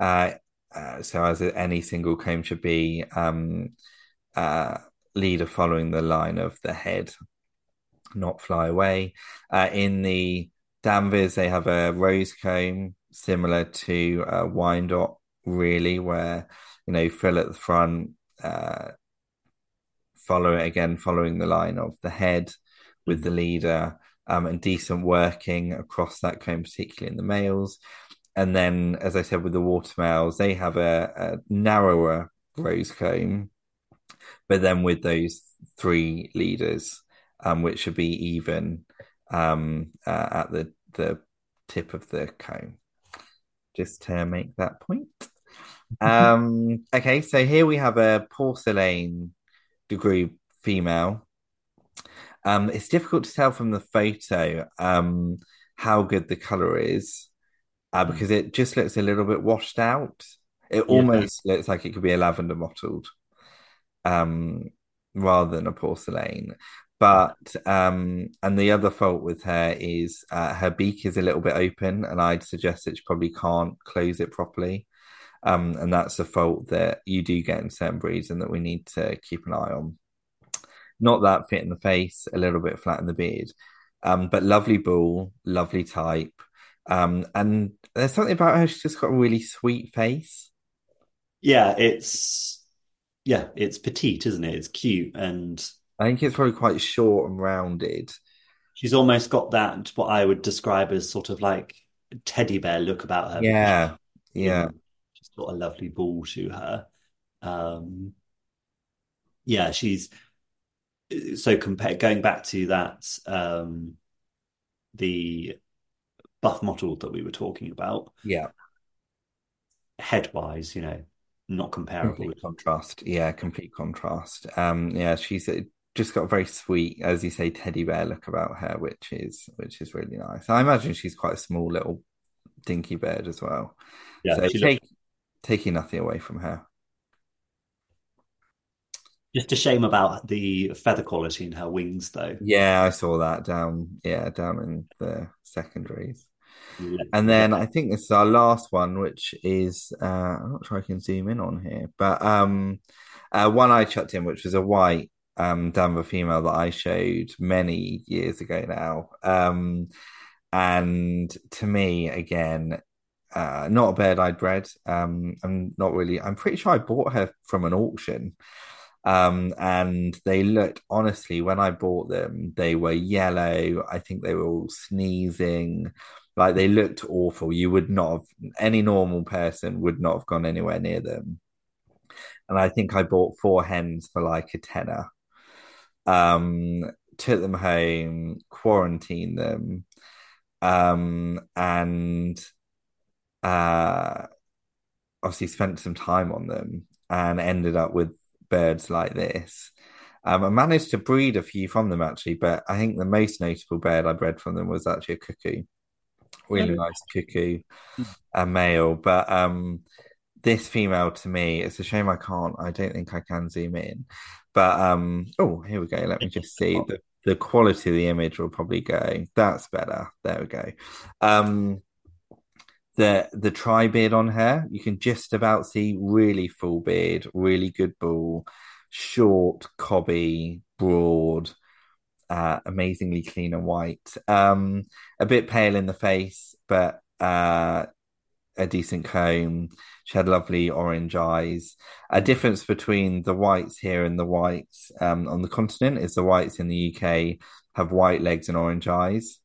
Uh, uh, so as any single comb should be, um, uh, leader following the line of the head, not fly away. Uh, in the Danvers, they have a rose comb similar to a Wyandotte, really, where you know fill at the front, uh, follow it again, following the line of the head with the Mm. leader, um, and decent working across that comb, particularly in the males. And then, as I said, with the watermaels, they have a, a narrower rose comb, but then with those three leaders, um, which should be even um, uh, at the the tip of the comb. Just to make that point. Um, okay, so here we have a porcelain degree female. Um, it's difficult to tell from the photo um, how good the color is uh, because it just looks a little bit washed out. It Yeah. almost looks like it could be a lavender mottled um, rather than a porcelain. But um, and the other fault with her is uh, her beak is a little bit open, and I'd suggest that she probably can't close it properly. Um, and that's a fault that you do get in certain breeds, and that we need to keep an eye on. Not that fit in the face, a little bit flat in the beard, um, but lovely bull, lovely type. Um, and there's something about her; she's just got a really sweet face. Yeah. It's, yeah. It's petite, isn't it? It's cute. And I think it's probably quite short and rounded. she's almost got that, what I would describe as sort of like teddy bear look about her Yeah, yeah. Got a lovely ball to her. Um, yeah. She's, so compare going back to that, um, the buff model that we were talking about, Yeah, head wise, you know, not comparable. complete contrast. Yeah, complete contrast. Um, yeah, she's uh, just got a very sweet, as you say, teddy bear look about her, which is which is really nice. I imagine she's quite a small little dinky bird as well. Yeah, So she looks taking nothing away from her. Just a shame about the feather quality in her wings, though. Yeah, I saw that down. Yeah, down in the secondaries. And then I think this is our last one, which is uh, I'm not sure I can zoom in on here, but um, uh, one I chucked in, which was a white um Danver female that I showed many years ago now. Um, and to me, again, uh, not a bird I'd bred. Um, I'm not really. I'm pretty sure I bought her from an auction. Um, and they looked honestly when I bought them, they were yellow. I think they were all sneezing. Like they looked awful. You would not have any normal person would not have gone anywhere near them. And I think I bought four hens for like a tenner. Um, took them home, quarantined them, um, and uh, obviously spent some time on them and ended up with birds like this. Um, I managed to breed a few from them actually, but I think the most notable bird I bred from them was actually a cuckoo. Really nice cuckoo, a male. But um, this female to me, it's a shame I can't, I don't think I can zoom in. But um, oh, here we go. Let me just see. The, the quality of the image will probably go. That's better. There we go. Um, the the tri beard on her, you can just about see really full beard, really good ball, short, cobby, broad, uh, amazingly clean and white. Um, a bit pale in the face, but uh, a decent comb. She had lovely orange eyes. A difference between the whites here and the whites um, on the continent is the whites in the UK have white legs and orange eyes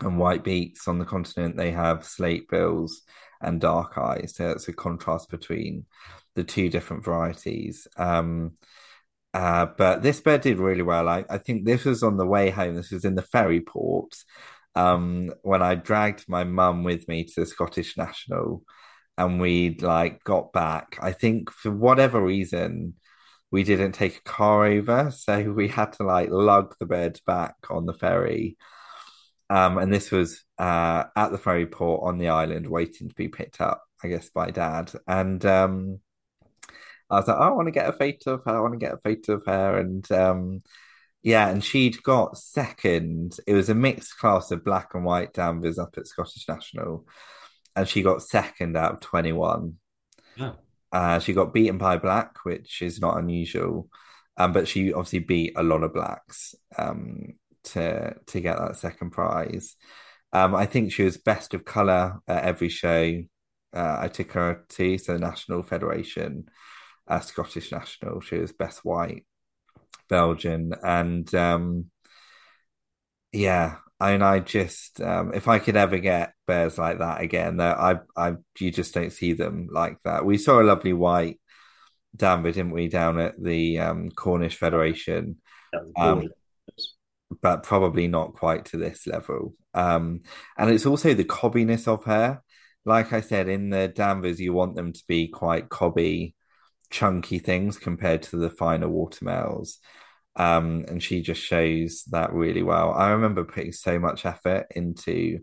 and white beaks on the continent they have slate bills and dark eyes. So it's a contrast between the two different varieties. Um, uh, but this bird did really well. I, I think this was on the way home. This was in the ferry port um, when i dragged my mum with me to the scottish national and we like got back. I think for whatever reason we didn't take a car over so we had to like lug the birds back on the ferry um, and this was uh, at the ferry port on the island, waiting to be picked up, I guess, by dad. And um, I was like, oh, I want to get a photo of her. I want to get a photo of her. And um, yeah, and she'd got second. It was a mixed class of black and white Danvers up at Scottish National, and she got second out of twenty one. Oh. Uh, she got beaten by black, which is not unusual. Um, but she obviously beat a lot of blacks. Um, to to get that second prize. Um, I think she was best of color at every show. Uh, I took her to so National Federation, uh, Scottish National. She was best white, Belgian, and um, yeah, I mean, I just um, if I could ever get bears like that again, that I, I, you just don't see them like that. We saw a lovely white Danver, didn't we, down at the um, Cornish Federation. Um, but probably not quite to this level. Um, and it's also the cobbiness of her. Like I said, in the Danvers, you want them to be quite cobby, chunky things compared to the finer watermaels. Um, and she just shows that really well. I remember putting so much effort into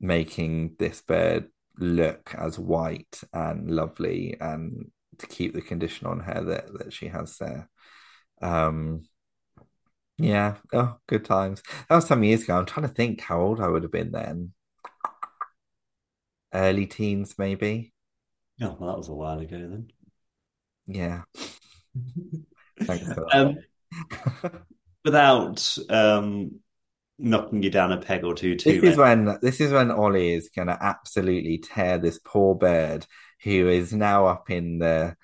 making this bird look as white and lovely and to keep the condition on her that, that she has there. Um, yeah. Oh, good times. That was some years ago. I'm trying to think how old I would have been then. Early teens, maybe. Oh, well, that was a while ago then. Yeah. Thanks for Um, without um, knocking you down a peg or two too This is when this is when Ollie is gonna absolutely tear this poor bird who is now up in the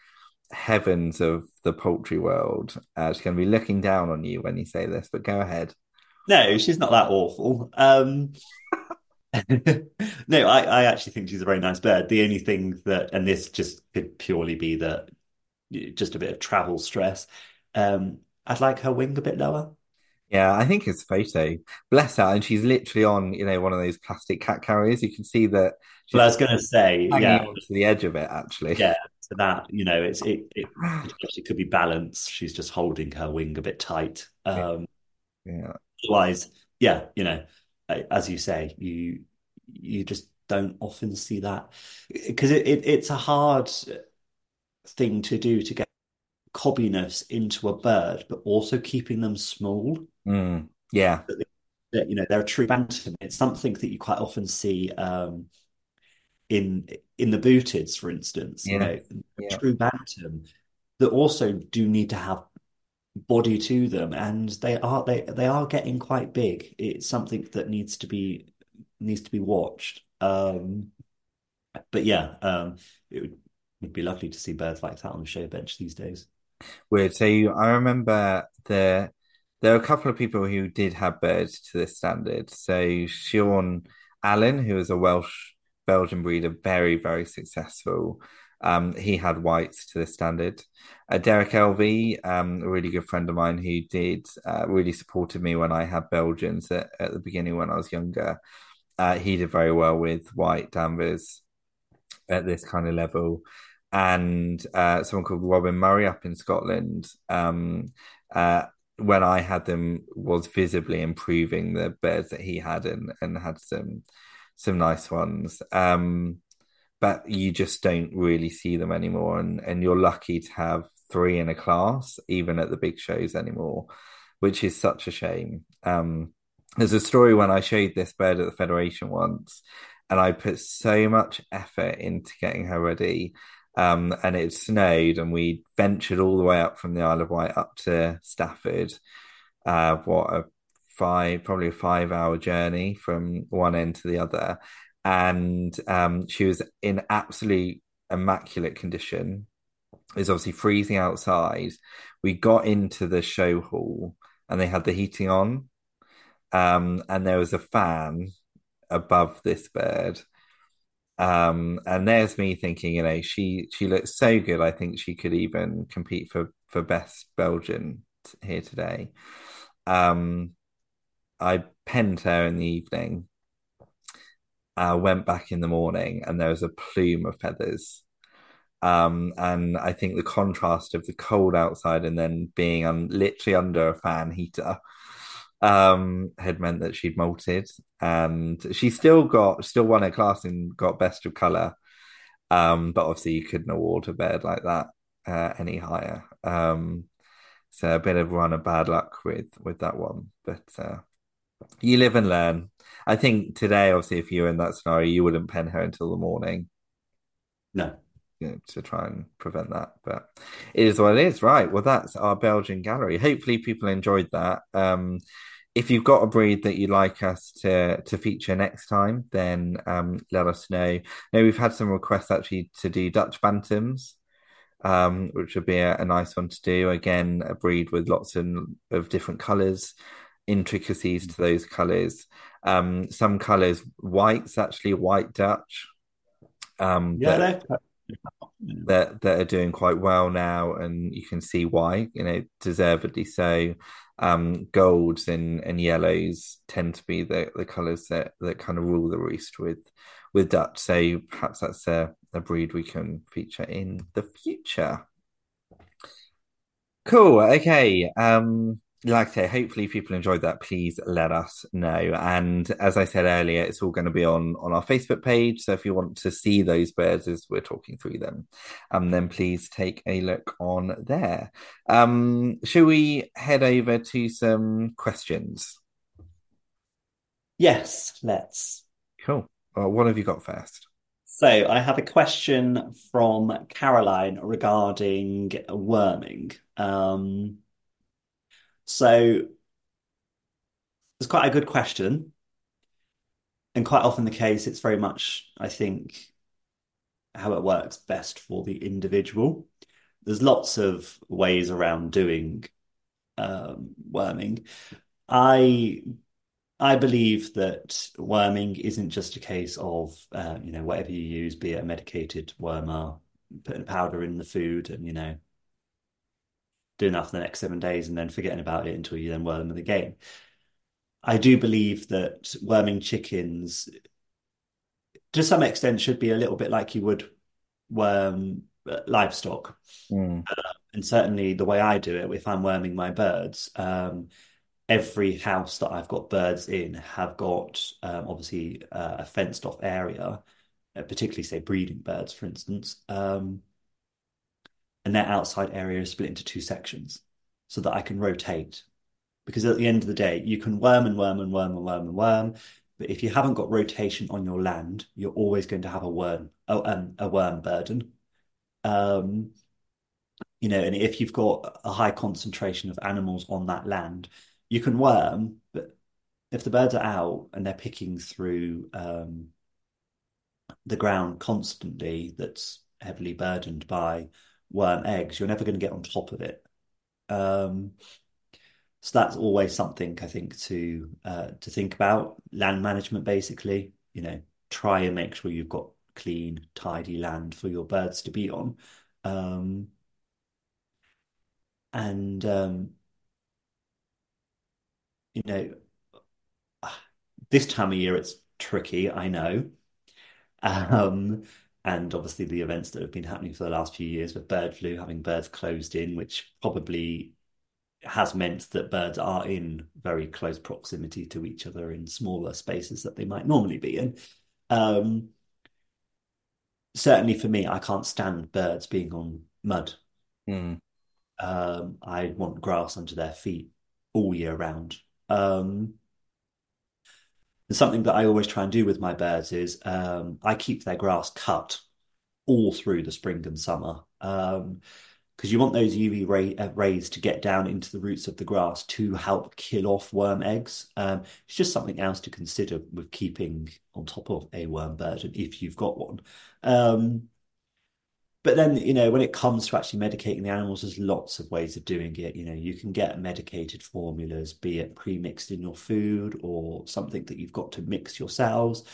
heavens of the poultry world. Uh, she's gonna be looking down on you when you say this, but go ahead. No, she's not that awful. Um, no, I, I actually think she's a very nice bird. The only thing that, and this just could purely be that just a bit of travel stress. Um, I'd like her wing a bit lower. Yeah, I think it's a photo. Bless her, and she's literally on, you know, one of those plastic cat carriers. You can see that Well, I was going to say, yeah, to the edge of it, actually. yeah. That you know, it's it it potentially could be balance. She's just holding her wing a bit tight. Um, Yeah. otherwise, yeah, you know, as you say, you you just don't often see that because it, it, it's a hard thing to do to get cobbiness into a bird, but also keeping them small. Mm, yeah. That, you know, they're a true bantam. It's something that you quite often see um, in in the booteds, for instance. Yeah. You know, Yeah. true bantam that also do need to have body to them, and they are they they are getting quite big. It's something that needs to be needs to be watched. Um, but yeah, um, it would, it'd be lovely to see birds like that on the show bench these days. Weird. So you, I remember there there are a couple of people who did have birds to this standard. So Sean Allen, who was a Welsh Belgian breeder, very, very successful. Um, he had whites to the standard. Uh, Derek Elvey, um, a really good friend of mine who did uh, really supported me when I had Belgians at, at the beginning when I was younger. Uh, he did very well with white Danvers at this kind of level. And uh, someone called Robin Murray up in Scotland, um, uh, when I had them, was visibly improving the birds that he had and, and had some some nice ones. Um, but you just don't really see them anymore, and and you're lucky to have three in a class, even at the big shows anymore, which is such a shame. Um, there's a story when I showed this bird at the Federation once, and I put so much effort into getting her ready. Um, and it snowed, and we ventured all the way up from the Isle of Wight up to Stafford. Uh, what a five, probably a five hour journey from one end to the other. And um, she was in absolute immaculate condition. It was obviously freezing outside. We got into the show hall and they had the heating on. Um, and there was a fan above this bird. Um, and there's me thinking, you know, she she looks so good. I think she could even compete for for best Belgian here today. Um, I penned her in the evening. Uh, went back in the morning, and there was a plume of feathers. Um, and I think the contrast of the cold outside and then being un literally under a fan heater um had meant that she'd molted and she still got still won her class and got best of color um but obviously you couldn't award a bird like that uh, any higher um so a bit of run of bad luck with with that one but uh you live and learn I think today obviously if you were in that scenario you wouldn't pen her until the morning No. you know, to try and prevent that. But it is what it is, right? Well, that's our Belgian gallery. Hopefully, people enjoyed that. Um, if you've got a breed that you'd like us to to feature next time, then um, let us know. Now we've had some requests actually to do Dutch Bantams, um, which would be a, a nice one to do. Again, a breed with lots of, of different colours, intricacies to those colours. Um, some colours, whites actually, white Dutch. Um, Yeah, that that that are doing quite well now, and you can see why, you know, deservedly so. Um, golds and, and yellows tend to be the, the colours that, that kind of rule the roost with with Dutch. So perhaps that's a, a breed we can feature in the future. Cool. Okay. Um, like I say, hopefully people enjoyed that. Please let us know. And as I said earlier, it's all going to be on on our Facebook page. So if you want to see those birds as we're talking through them, um, then please take a look on there. Um, shall we head over to some questions? yes, let's. Cool. Well, what have you got first? So I have a question from Caroline regarding worming. Um, so it's quite a good question, and quite often the case, it's very much, I think, how it works best for the individual. There's lots of ways around doing um, worming. I I believe that worming isn't just a case of uh, you know whatever you use, be it a medicated wormer, putting powder in the food, and you know doing that for the next seven days and then forgetting about it until you then worm them in the game. I do believe that worming chickens, to some extent, should be a little bit like you would worm uh, livestock. Mm, And certainly the way I do it, if I'm worming my birds, um, every house that I've got birds in have got um, obviously uh, a fenced off area, uh, particularly say breeding birds, for instance. Um, and their outside area is split into two sections so that I can rotate. Because at the end of the day, you can worm and worm and worm and worm and worm. But if you haven't got rotation on your land, you're always going to have a worm, um, a worm burden. Um, you know, and if you've got a high concentration of animals on that land, you can worm, but if the birds are out and they're picking through um, the ground constantly, that's heavily burdened by worm eggs, you're never going to get on top of it. Um, so that's always something I think to uh, to think about. Land management, basically, you know, try and make sure you've got clean, tidy land for your birds to be on. Um, and um, you know, this time of year it's tricky, I know. Um, and obviously the events that have been happening for the last few years with bird flu, having birds closed in, which probably has meant that birds are in very close proximity to each other in smaller spaces that they might normally be in. Um, certainly for me, I can't stand birds being on mud. Mm. Um, I want grass under their feet all year round. Um, and something that I always try and do with my birds is um, I keep their grass cut all through the spring and summer because um, you want those UV ray, uh, rays to get down into the roots of the grass to help kill off worm eggs. Um, it's just something else to consider with keeping on top of a worm burden if you've got one. But then, you know, when it comes to actually medicating the animals, there's lots of ways of doing it. You know, you can get medicated formulas, be it pre-mixed in your food or something that you've got to mix yourselves.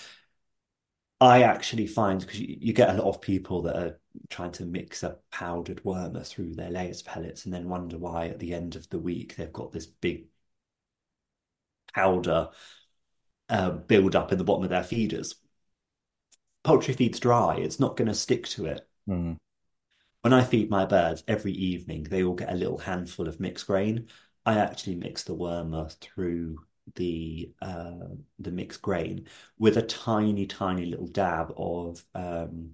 I actually find because you, you, get a lot of people that are trying to mix a powdered wormer through their layers pellets and then wonder why at the end of the week they've got this big powder uh, build up in the bottom of their feeders. Poultry feed's dry; it's not going to stick to it. Mm. When I feed my birds every evening, they all get a little handful of mixed grain. I actually mix the wormer through the uh, the mixed grain with a tiny, tiny little dab of um,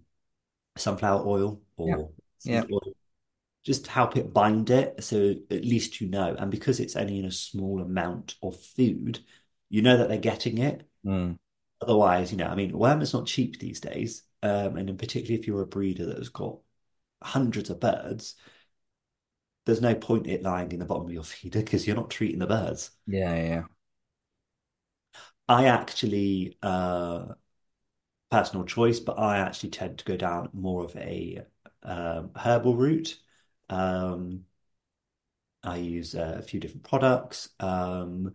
sunflower oil or yeah. oil. Just help it bind it, so at least you know. And because it's only in a small amount of food, you know that they're getting it. Mm. Otherwise, you know, I mean, worm is not cheap these days. Um, and particularly if you're a breeder that has got hundreds of birds, there's no point it lying in the bottom of your feeder because you're not treating the birds. Yeah, yeah. I actually, uh, personal choice, but I actually tend to go down more of a um, herbal route. Um, I use uh, a few different products. Um,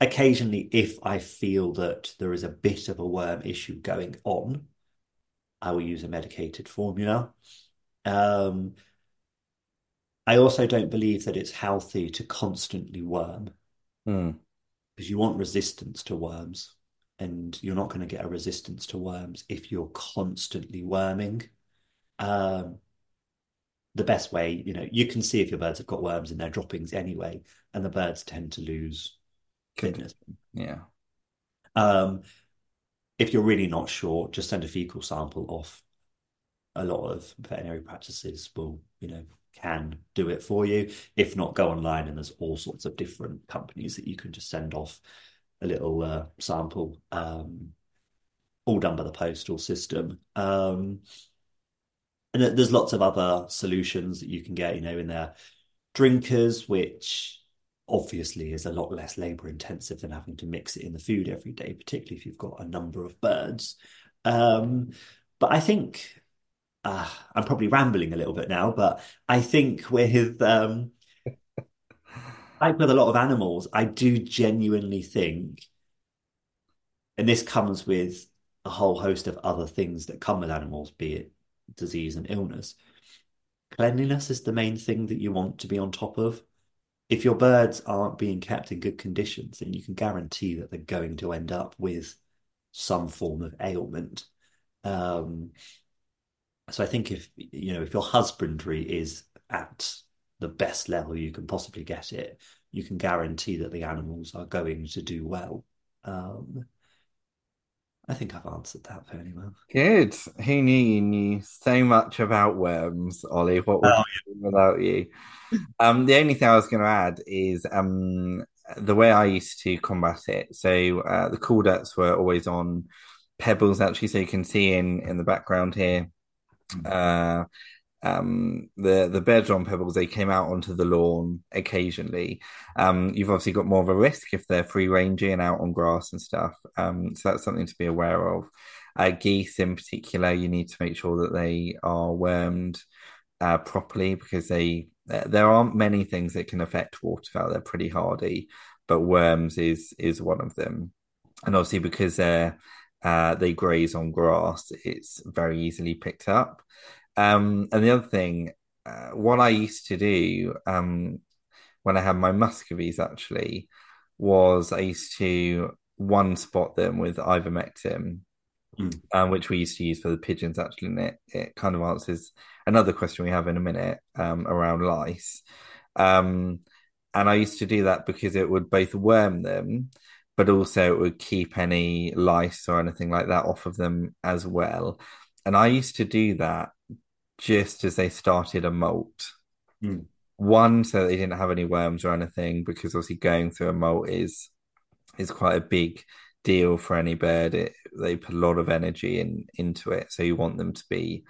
occasionally, if I feel that there is a bit of a worm issue going on, I will use a medicated formula. Um, I also don't believe that it's healthy to constantly worm mm. because you want resistance to worms, and you're not going to get a resistance to worms if you're constantly worming. Um, the best way, you know, you can see if your birds have got worms in their droppings anyway, and the birds tend to lose goodness. Yeah. Um, if you're really not sure, just send a fecal sample off. A lot of veterinary practices will, you know, can do it for you. If not, go online and there's all sorts of different companies that you can just send off a little uh, sample, um, all done by the postal system. Um, and there's lots of other solutions that you can get, you know, in there. Drinkers, which obviously is a lot less labor intensive than having to mix it in the food every day, particularly if you've got a number of birds. Um, but I think uh, I'm probably rambling a little bit now, but I think with um, like with a lot of animals, I do genuinely think, and this comes with a whole host of other things that come with animals, be it disease and illness. Cleanliness is the main thing that you want to be on top of if your birds aren't being kept in good conditions, then you can guarantee that they're going to end up with some form of ailment. Um, so I think if you know if your husbandry is at the best level you can possibly get it, you can guarantee that the animals are going to do well. Um, I think I've answered that fairly well. Good. Who knew you knew so much about worms, Ollie? What would Oh, do without you? Um, the only thing I was going to add is um, the way I used to combat it. So uh, the call ducks were always on pebbles, actually. So you can see in in the background here. Uh, um, the the on pebbles they came out onto the lawn occasionally. Um, you've obviously got more of a risk if they're free ranging and out on grass and stuff. Um, so that's something to be aware of. Uh, geese in particular, you need to make sure that they are wormed uh, properly because they there aren't many things that can affect waterfowl. They're pretty hardy, but worms is is one of them. And obviously because they're uh, they graze on grass, it's very easily picked up. Um, and the other thing, uh, what I used to do um, when I had my muscovies actually was I used to one spot them with ivermectin, mm. um, which we used to use for the pigeons actually, and it, it kind of answers another question we have in a minute um, around lice. Um, and I used to do that because it would both worm them, but also it would keep any lice or anything like that off of them as well. And I used to do that just as they started a molt. Mm. One, so they didn't have any worms or anything, because obviously going through a molt is is quite a big deal for any bird. It, they put a lot of energy in into it, so you want them to be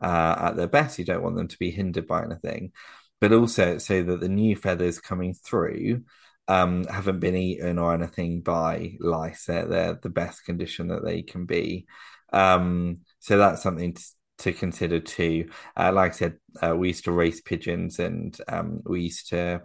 uh, at their best. You don't want them to be hindered by anything, but also so that the new feathers coming through um, haven't been eaten or anything by lice. They're, they're the best condition that they can be. Um, so that's something to, to consider too. Uh, like I said, uh, we used to race pigeons and um, we used to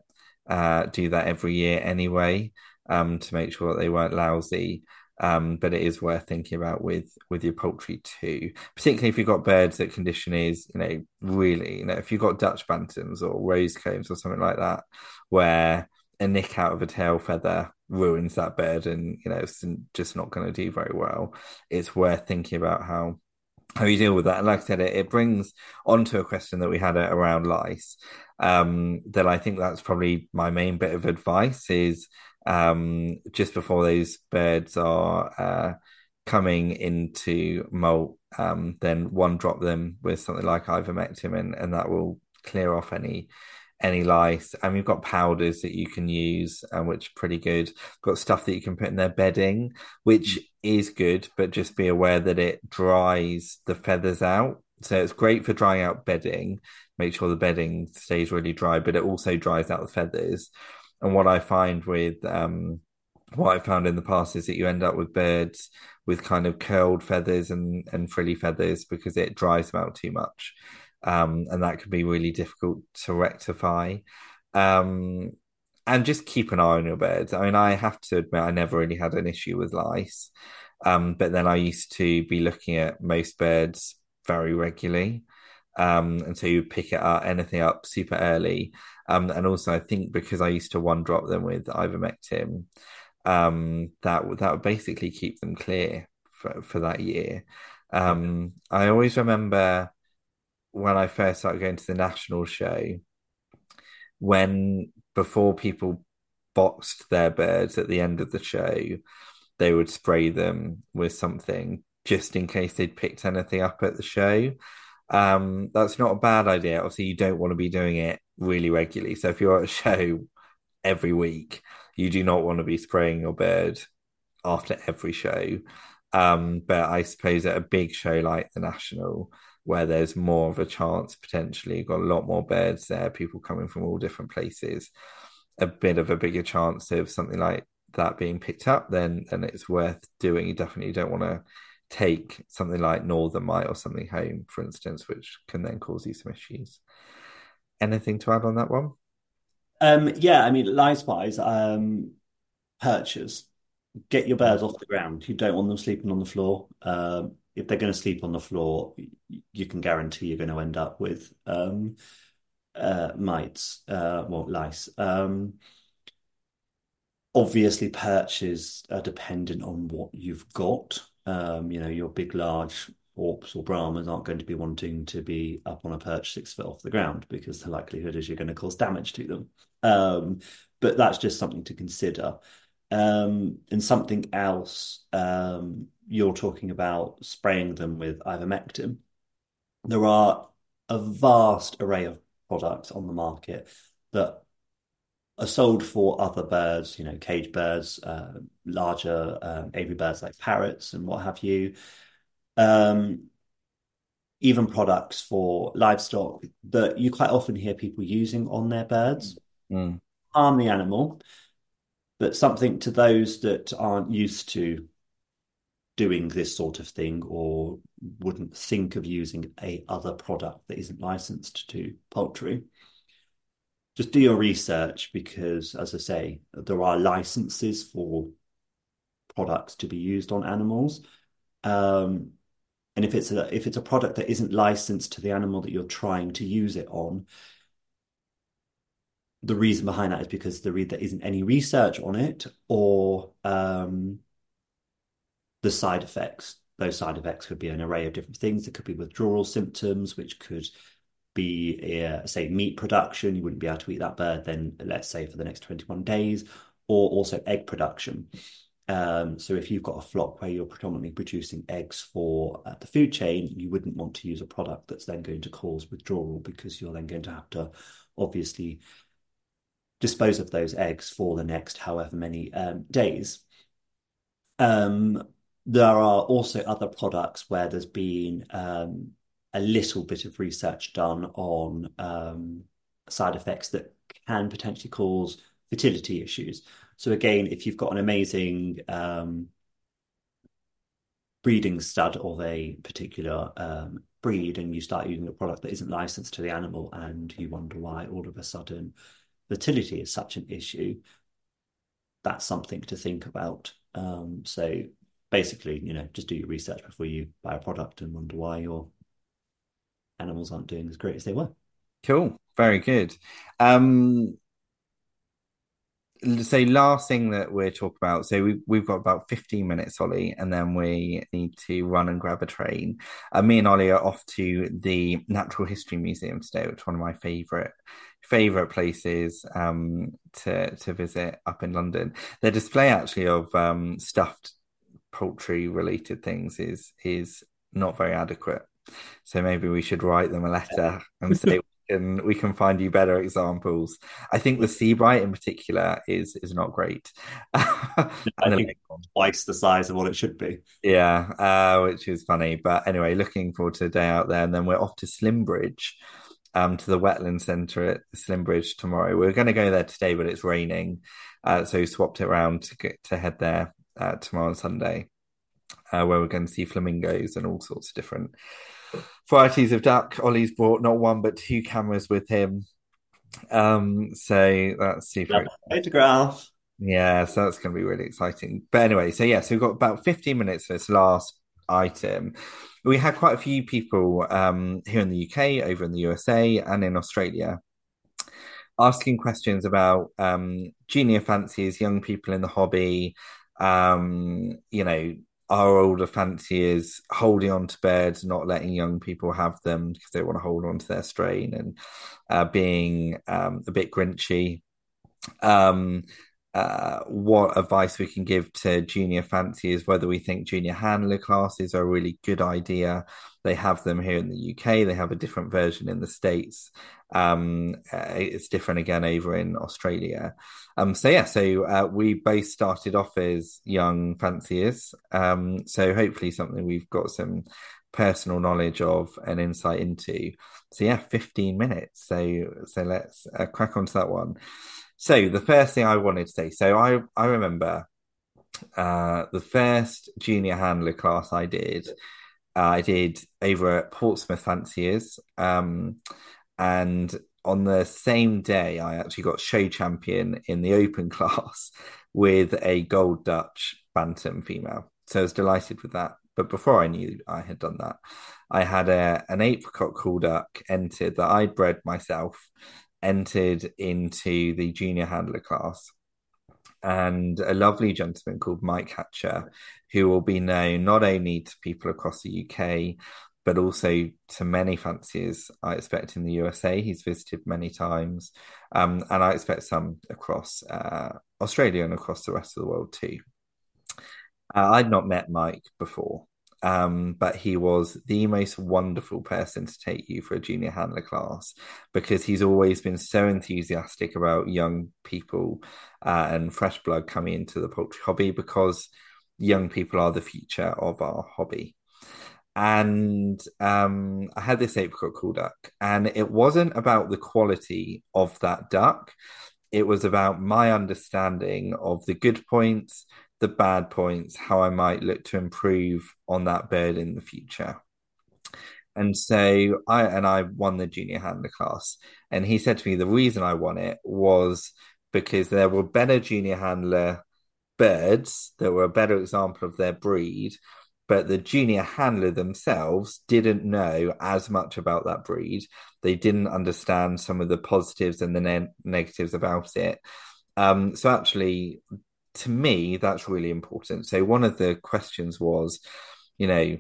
uh, do that every year anyway um, to make sure that they weren't lousy. Um, but it is worth thinking about with with your poultry too, particularly if you've got birds that condition is, you know, really, you know, if you've got Dutch bantams or rose combs or something like that, where a nick out of a tail feather ruins that bird and you know it's just not going to do very well. It's worth thinking about how how you deal with that. And like I said, it, it brings onto a question that we had around lice. Um, that I think that's probably my main bit of advice is um, just before those birds are uh, coming into molt, um, then one drop them with something like ivermectin, and, and that will clear off any any lice. And we've got powders that you can use, um, which are pretty good. We've got stuff that you can put in their bedding, which is good, but just be aware that it dries the feathers out. So it's great for drying out bedding. Make sure the bedding stays really dry, but it also dries out the feathers. And what I find with um, what I found in the past is that you end up with birds with kind of curled feathers and and frilly feathers because it dries them out too much um, and that can be really difficult to rectify. Um, and just keep an eye on your birds. I mean, I have to admit, I never really had an issue with lice, um, but then I used to be looking at most birds very regularly. Um, and so you pick it up, anything up super early. Um, and also, I think because I used to one drop them with ivermectin, um, that that would basically keep them clear for, for that year. Um, I always remember when I first started going to the national show, when before people boxed their birds at the end of the show, they would spray them with something just in case they'd picked anything up at the show. Um, that's not a bad idea. Obviously, you don't want to be doing it really regularly. So if you're at a show every week, you do not want to be spraying your bird after every show. Um, but I suppose at a big show like the National, where there's more of a chance potentially. You've got a lot more birds there, people coming from all different places, a bit of a bigger chance of something like that being picked up, then then it's worth doing. You definitely don't want to take something like northern mite or something home, for instance, which can then cause you some issues. Anything to add on that one? Um, yeah, I mean, lice wise, um, perchers. Get your birds off the ground. You don't want them sleeping on the floor. Um, if they're going to sleep on the floor, you can guarantee you're going to end up with um, uh, mites, uh, well, lice. Um, obviously, perches are dependent on what you've got. Um, you know, your big, large Orps or Brahmas aren't going to be wanting to be up on a perch six foot off the ground because the likelihood is you're going to cause damage to them. Um, but that's just something to consider. Um, and something else, um, you're talking about spraying them with ivermectin. There are a vast array of products on the market that are sold for other birds, you know, cage birds, uh, larger um, aviary birds like parrots and what have you. Um, even products for livestock that you quite often hear people using on their birds Mm. harm the animal, but something to those that aren't used to doing this sort of thing or wouldn't think of using a other product that isn't licensed to poultry just do your research because, as I say, there are licenses for products to be used on animals. Um, and if it's a if it's a product that isn't licensed to the animal that you're trying to use it on, the reason behind that is because there, there isn't any research on it or um, the side effects. Those side effects could be an array of different things. It could be withdrawal symptoms, which could be uh, say meat production you wouldn't be able to eat that bird then let's say for the next 21 days or also egg production um, so if you've got a flock where you're predominantly producing eggs for uh, the food chain you wouldn't want to use a product that's then going to cause withdrawal because you're then going to have to obviously dispose of those eggs for the next however many um, days um, there are also other products where there's been um, a little bit of research done on um, side effects that can potentially cause fertility issues. So again, if you've got an amazing um, breeding stud of a particular um, breed and you start using a product that isn't licensed to the animal and you wonder why all of a sudden fertility is such an issue, that's something to think about. Um, so basically, you know, just do your research before you buy a product and wonder why you're animals aren't doing as great as they were. Cool. Very good. Um, so last thing that we're talking about so we, we've got about 15 minutes ollie and then we need to run and grab a train. Uh, me and ollie are off to the natural history museum today which is one of my favorite favorite places um, to to visit up in london. Their display actually of um, stuffed poultry related things is is not very adequate. So maybe we should write them a letter and say can we can find you better examples. I think the Sebright in particular is is not great. I think twice the size of what it should be. Yeah, uh, which is funny. But anyway, looking forward to a day out there, and then we're off to Slimbridge. Um, to the wetland centre at Slimbridge tomorrow. We are going to go there today, but it's raining, uh, so we swapped it around to get to head there uh, tomorrow on Sunday, uh, where we're going to see flamingos and all sorts of different varieties of duck. Ollie's brought not one but two cameras with him. Um, so that's super. Photograph. Yeah, so that's going to be really exciting. But anyway, so yeah, so we've got about 15 minutes for this last item. We had quite a few people um, here in the UK, over in the USA, and in Australia asking questions about um, junior fancies, young people in the hobby, um, you know, our older fanciers holding on to beds, not letting young people have them because they want to hold on to their strain and uh, being um, a bit grinchy. Um, uh, what advice we can give to junior fanciers, whether we think junior handler classes are a really good idea. They have them here in the UK, they have a different version in the States. Um, uh, it's different again over in Australia. Um, so yeah, so uh, we both started off as young fanciers. Um, so hopefully something we've got some personal knowledge of and insight into. So yeah, 15 minutes. So so let's uh, crack onto that one. So the first thing I wanted to say, so I I remember uh, the first junior handler class I did, I did over at Portsmouth Fanciers. Um, and on the same day, I actually got show champion in the open class with a gold Dutch bantam female. So I was delighted with that. But before I knew I had done that, I had a, an apricot call duck entered that I'd bred myself, entered into the junior handler class. And a lovely gentleman called Mike Hatcher, who will be known not only to people across the UK, but also to many fanciers, I expect, in the USA. He's visited many times, um, and I expect some across uh, Australia and across the rest of the world too. Uh, I'd not met Mike before, um, but he was the most wonderful person to take you for a junior handler class because he's always been so enthusiastic about young people uh, and fresh blood coming into the poultry hobby because young people are the future of our hobby. And um, I had this apricot call duck, and it wasn't about the quality of that duck. It was about my understanding of the good points the bad points, how I might look to improve on that bird in the future. And so I and I won the junior handler class. And he said to me the reason I won it was because there were better junior handler birds that were a better example of their breed, but the junior handler themselves didn't know as much about that breed. They didn't understand some of the positives and the ne- negatives about it. Um, so actually, to me, that's really important. So one of the questions was, you know,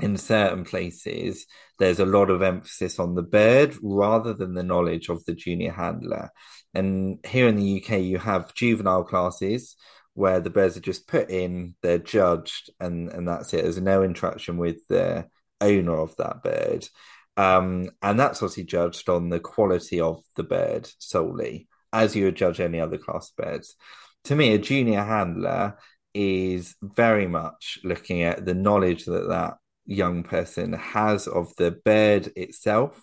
in certain places, there's a lot of emphasis on the bird rather than the knowledge of the junior handler. And here in the UK, you have juvenile classes where the birds are just put in, they're judged, and, and that's it. There's no interaction with the owner of that bird. Um, and that's obviously judged on the quality of the bird solely, as you would judge any other class of birds to me, a junior handler is very much looking at the knowledge that that young person has of the bird itself,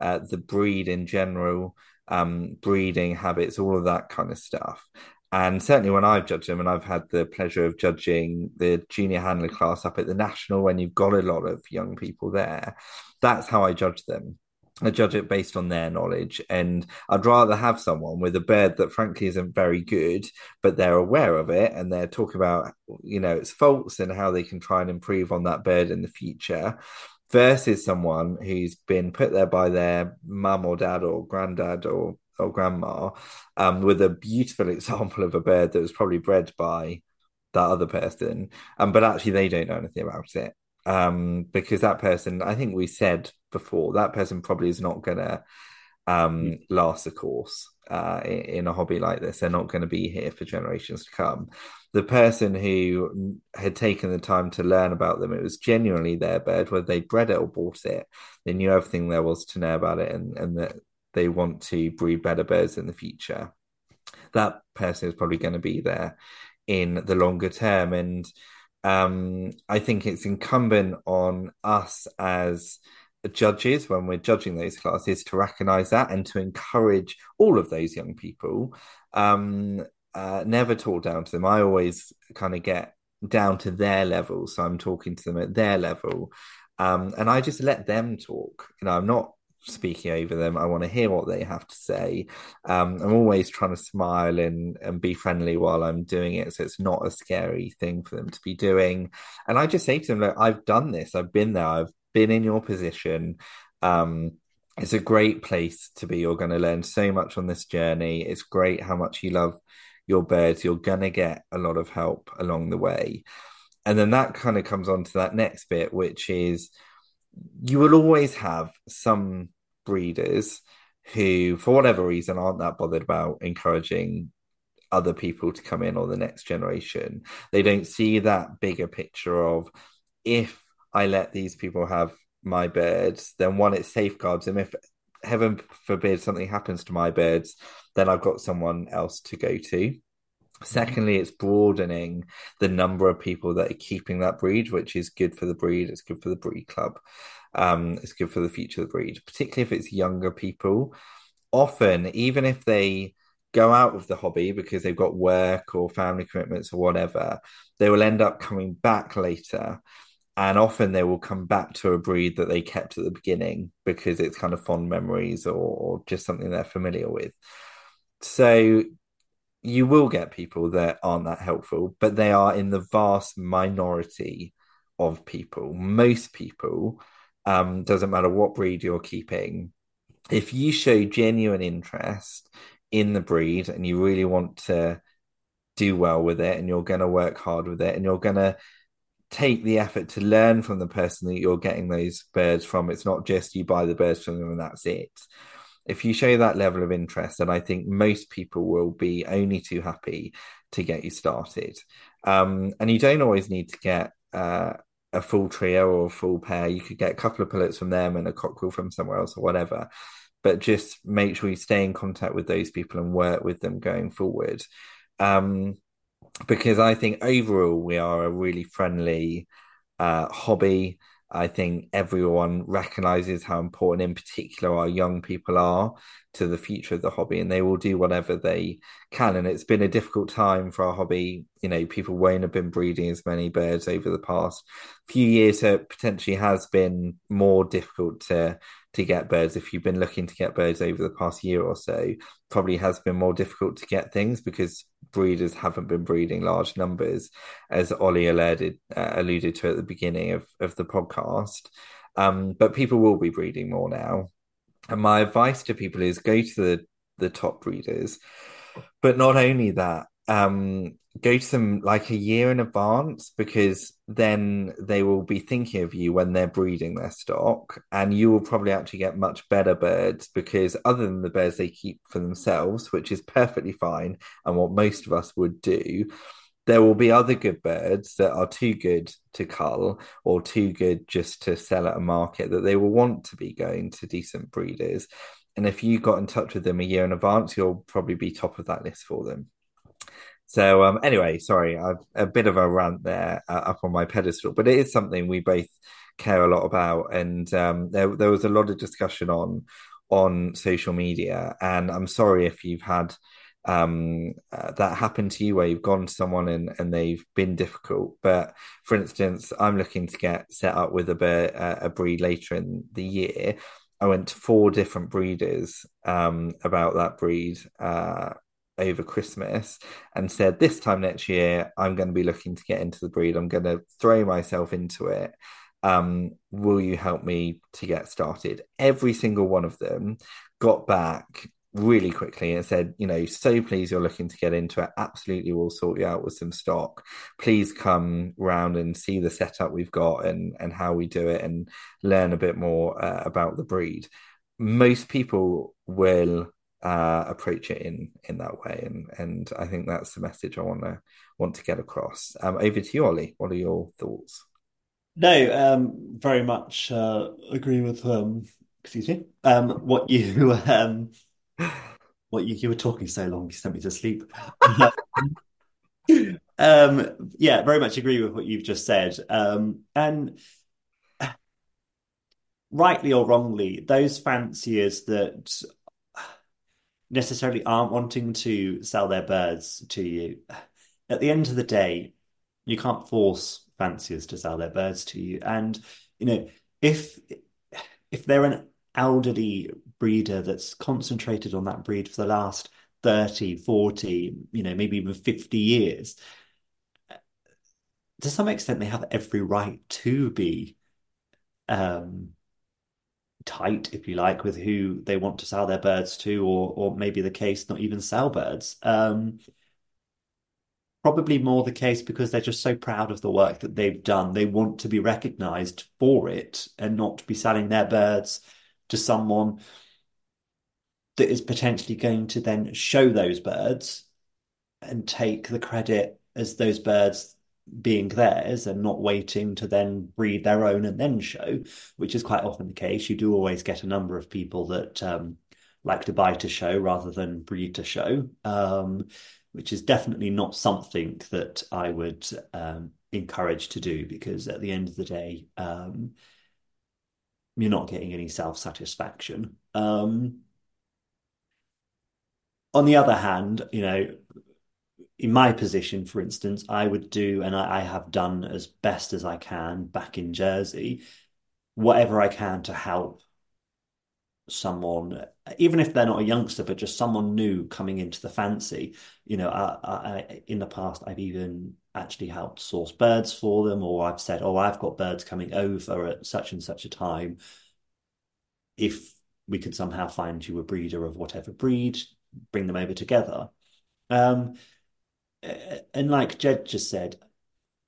uh, the breed in general, um, breeding habits, all of that kind of stuff. And certainly when I've judged them, and I've had the pleasure of judging the junior handler class up at the national when you've got a lot of young people there, that's how I judge them. I judge it based on their knowledge. And I'd rather have someone with a bird that frankly isn't very good, but they're aware of it and they're talking about, you know, its faults and how they can try and improve on that bird in the future versus someone who's been put there by their mum or dad or granddad or or grandma um, with a beautiful example of a bird that was probably bred by that other person um, but actually they don't know anything about it um, because that person, I think we said before, that person probably is not going to um, mm. last the course uh, in, in, a hobby like this. They're not going to be here for generations to come. The person who had taken the time to learn about them, it was genuinely their bird, whether they bred it or bought it. They knew everything there was to know about it, and, and that they want to breed better birds in the future. That person is probably going to be there in the longer term, and um, I think it's incumbent on us as judges when we're judging those classes to recognize that and to encourage all of those young people. Um, uh, never talk down to them. I always kind of get down to their level, so I'm talking to them at their level, um, and I just let them talk. You know, I'm not speaking over them. I want to hear what they have to say. Um, I'm always trying to smile and and be friendly while I'm doing it, so it's not a scary thing for them to be doing. And I just say to them, "Look, I've done this. I've been there. I've been in your position." Um, it's a great place to be. You're going to learn so much on this journey. It's great how much you love your birds. You're going to get a lot of help along the way. And then that kind of comes on to that next bit, which is you will always have some breeders who, for whatever reason, aren't that bothered about encouraging other people to come in or the next generation. They don't see that bigger picture of if I let these people have my birds, then one, it safeguards them. If heaven forbid something happens to my birds, then I've got someone else to go to. Secondly, it's broadening the number of people that are keeping that breed, which is good for the breed. It's good for the breed club. Um, it's good for the future of the breed, particularly if it's younger people. Often, even if they go out of the hobby because they've got work or family commitments or whatever, they will end up coming back later. And often they will come back to a breed that they kept at the beginning because it's kind of fond memories or, or just something they're familiar with. So you will get people that aren't that helpful, but they are in the vast minority of people. Most people, um, doesn't matter what breed you're keeping, if you show genuine interest in the breed and you really want to do well with it and you're going to work hard with it and you're going to take the effort to learn from the person that you're getting those birds from. It's not just you buy the birds from them and that's it. If you show that level of interest, then I think most people will be only too happy to get you started. Um, and you don't always need to get uh, a full trio or a full pair. You could get a couple of pullets from them and a cockerel from somewhere else or whatever. But just make sure you stay in contact with those people and work with them going forward. Um, because I think overall we are a really friendly uh, hobby. I think everyone recognizes how important, in particular, our young people are to the future of the hobby, and they will do whatever they can. And it's been a difficult time for our hobby. You know, people won't have been breeding as many birds over the past few years, so it potentially has been more difficult to to get birds. If you've been looking to get birds over the past year or so, probably has been more difficult to get things because breeders haven't been breeding large numbers, as Ollie alluded, uh, alluded to at the beginning of, of the podcast. Um, but people will be breeding more now. And my advice to people is go to the, the top breeders. But not only that, um, go to them like a year in advance because then they will be thinking of you when they're breeding their stock and you will probably actually get much better birds because other than the birds they keep for themselves which is perfectly fine and what most of us would do there will be other good birds that are too good to cull or too good just to sell at a market that they will want to be going to decent breeders. And if you got in touch with them a year in advance you'll probably be top of that list for them so um, anyway, sorry, I've a bit of a rant there uh, up on my pedestal, but it is something we both care a lot about, and um, there there was a lot of discussion on on social media, and I'm sorry if you've had um, uh, that happen to you where you've gone to someone and, and they've been difficult. But for instance, I'm looking to get set up with a, a breed later in the year. I went to four different breeders um, about that breed uh, over Christmas and said, This time next year, I'm going to be looking to get into the breed. I'm going to throw myself into it. Um, will you help me to get started? Every single one of them got back really quickly and said, you know, so pleased you're looking to get into it. Absolutely, we'll sort you out with some stock. Please come round and see the setup we've got and and how we do it and learn a bit more uh, about the breed. Most people will uh, approach it in in that way, and and I think that's the message I want to want to get across. Um, over to you, Ollie. What are your thoughts? No, um, very much uh, agree with um, excuse me. Um, what you um, what you, you were talking so long, you sent me to sleep. um, yeah, very much agree with what you've just said. And rightly or wrongly, those fanciers that necessarily aren't wanting to sell their birds to you. At the end of the day, you can't force fanciers to sell their birds to you. And, you know, if if they're an elderly breeder that's concentrated on that breed for the last 30, 40, you know, maybe even 50 years, to some extent they have every right to be um tight, if you like, with who they want to sell their birds to, or or maybe the case not even sell birds. Um, probably more the case because they're just so proud of the work that they've done. They want to be recognized for it and not be selling their birds to someone that is potentially going to then show those birds and take the credit as those birds being theirs and not waiting to then breed their own and then show, which is quite often the case. You do always get a number of people that um, like to buy to show rather than breed to show, um, which is definitely not something that I would um, encourage to do because at the end of the day, um, you're not getting any self satisfaction. Um, on the other hand, you know, in my position, for instance, I would do, and I, I, have done as best as I can back in Jersey, whatever I can to help someone, even if they're not a youngster, but just someone new coming into the fancy. You know, I, I, in the past, I've even actually helped source birds for them, or I've said, "Oh, I've got birds coming over at such and such a time. If we could somehow find you a breeder of whatever breed, bring them over together." Um, and like Jed just said,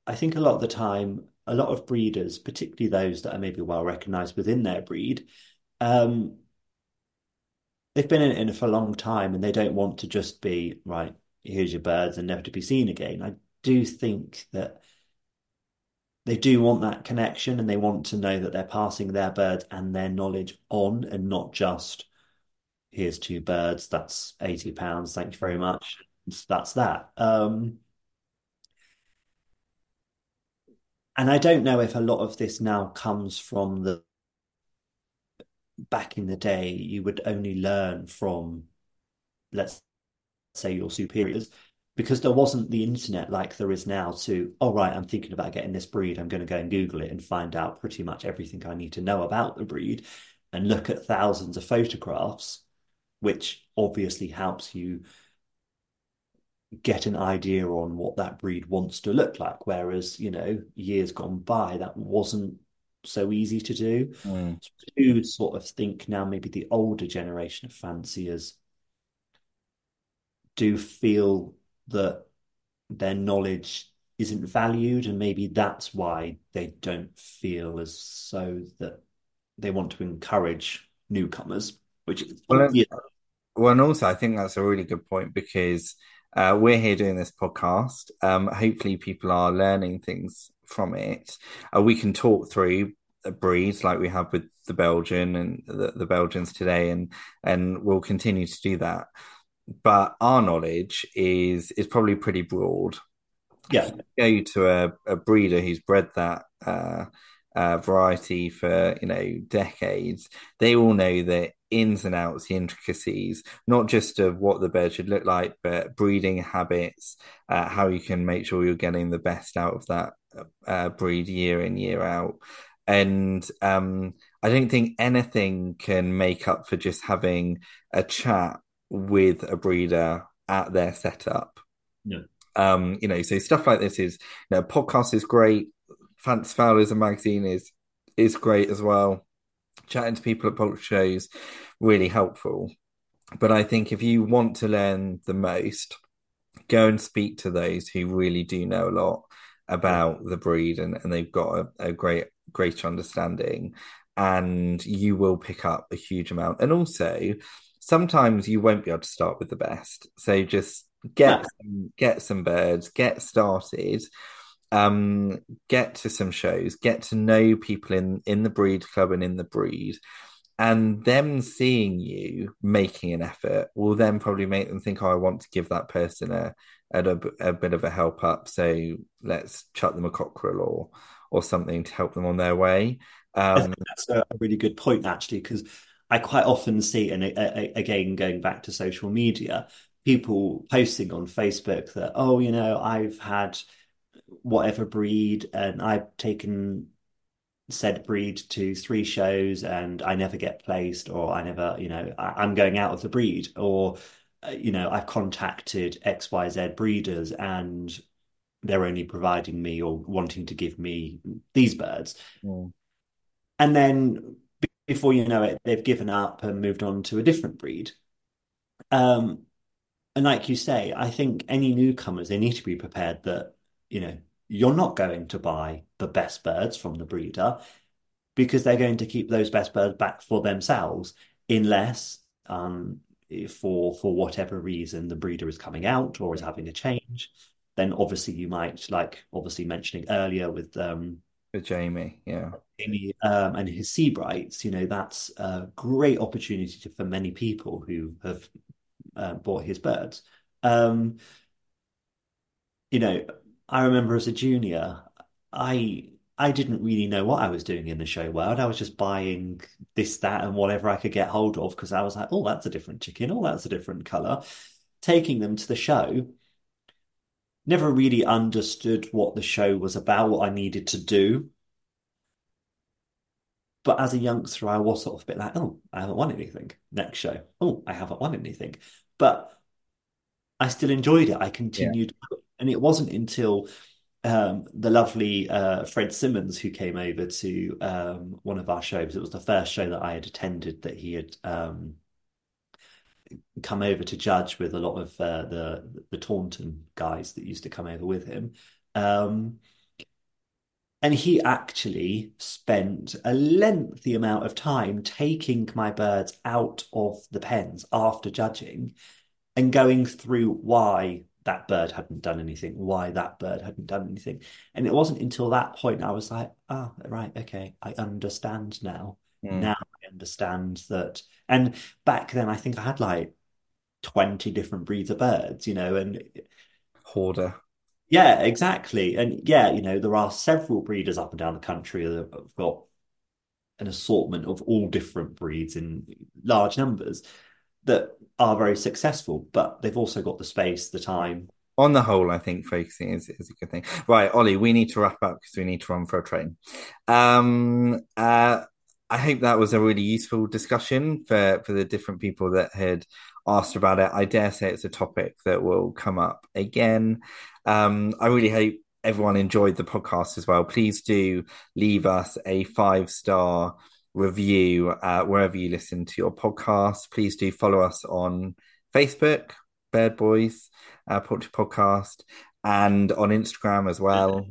I think a lot of the time, a lot of breeders, particularly those that are maybe well recognized within their breed, um, they've been in it for a long time and they don't want to just be, right, here's your birds and never to be seen again. I do think that they do want that connection and they want to know that they're passing their birds and their knowledge on and not just here's two birds, that's 80 pounds, thank you very much. That's that. Um, and I don't know if a lot of this now comes from the back in the day, you would only learn from, let's say, your superiors because there wasn't the internet like there is now to, oh, right, I'm thinking about getting this breed. I'm going to go and Google it and find out pretty much everything I need to know about the breed and look at thousands of photographs, which obviously helps you get an idea on what that breed wants to look like. Whereas, you know, years gone by, that wasn't so easy to do. Mm. So I do sort of think now maybe the older generation of fanciers do feel that their knowledge isn't valued, and maybe that's why they don't feel as so that they want to encourage newcomers, which is well, yeah. well, and also I think that's a really good point because uh, we're here doing this podcast. Um, hopefully, people are learning things from it. Uh, we can talk through breeds like we have with the Belgian and the, the Belgians today, and and we'll continue to do that but our knowledge is is probably pretty broad. Yeah, go to a, a breeder who's bred that uh, uh, variety for you know decades. They all know the ins and outs, the intricacies, not just of what the bird should look like, but breeding habits, uh, how you can make sure you're getting the best out of that uh, breed year in year out. And um, I don't think anything can make up for just having a chat with a breeder at their setup. Yeah. Um, you know, so stuff like this is, you know, podcast is great. As a magazine is is great as well. Chatting to people at poultry shows really helpful. But I think if you want to learn the most, go and speak to those who really do know a lot about the breed and, and they've got a, a great greater understanding and you will pick up a huge amount. And also sometimes you won't be able to start with the best. So just get some, get some birds, get started, um, get to some shows, get to know people in in the breed club and in the breed. And them seeing you making an effort will then probably make them think, "Oh, I want to give that person a a, a bit of a help up. So let's chuck them a cockerel or or something to help them on their way." Um, that's a really good point, actually, because I quite often see, and again, going back to social media, people posting on Facebook that, oh, you know, I've had whatever breed and I've taken said breed to three shows and I never get placed, or I never, you know, I, am going out of the breed, or, uh, you know, I've contacted XYZ breeders and they're only providing me or wanting to give me these birds. Mm. And then before you know it, they've given up and moved on to a different breed. Um, and like you say, I think any newcomers, they need to be prepared that, you know, you're not going to buy the best birds from the breeder because they're going to keep those best birds back for themselves unless um, for for whatever reason the breeder is coming out or is having a change then obviously you might like obviously mentioning earlier with um with Jamie, yeah. Jamie um, and his Sebrights you know, that's a great opportunity to, for many people who have uh, bought his birds. Um, you know, I remember as a junior, I I didn't really know what I was doing in the show world. I was just buying this, that, and whatever I could get hold of because I was like, oh, that's a different chicken. Oh, that's a different color. Taking them to the show never really understood what the show was about, what I needed to do. But as a youngster, I was sort of a bit like, oh, I haven't won anything. Next show, oh, I haven't won anything. But I still enjoyed it. I continued. Yeah. And it wasn't until um, the lovely uh, Fred Simmons, who came over to um, one of our shows, it was the first show that I had attended that he had um, come over to judge with a lot of uh, the the Taunton guys that used to come over with him. Um, and he actually spent a lengthy amount of time taking my birds out of the pens after judging and going through why that bird hadn't done anything, why that bird hadn't done anything. And it wasn't until that point I was like, oh, right, okay, I understand now. Mm. Now I understand that. And back then, I think I had like 20 different breeds of birds, you know, and hoarder. Yeah, exactly. And yeah, you know, there are several breeders up and down the country that have got an assortment of all different breeds in large numbers that are very successful, but they've also got the space, the time. On the whole, I think focusing is, is a good thing. Right, Ollie, we need to wrap up because we need to run for a train. Um, uh, I hope that was a really useful discussion for, for the different people that had asked about it. I dare say it's a topic that will come up again. Um, I really hope everyone enjoyed the podcast as well. Please do leave us a five star review uh, wherever you listen to your podcast. Please do follow us on Facebook, Bird Boys, uh, Poultry Podcast, and on Instagram as well.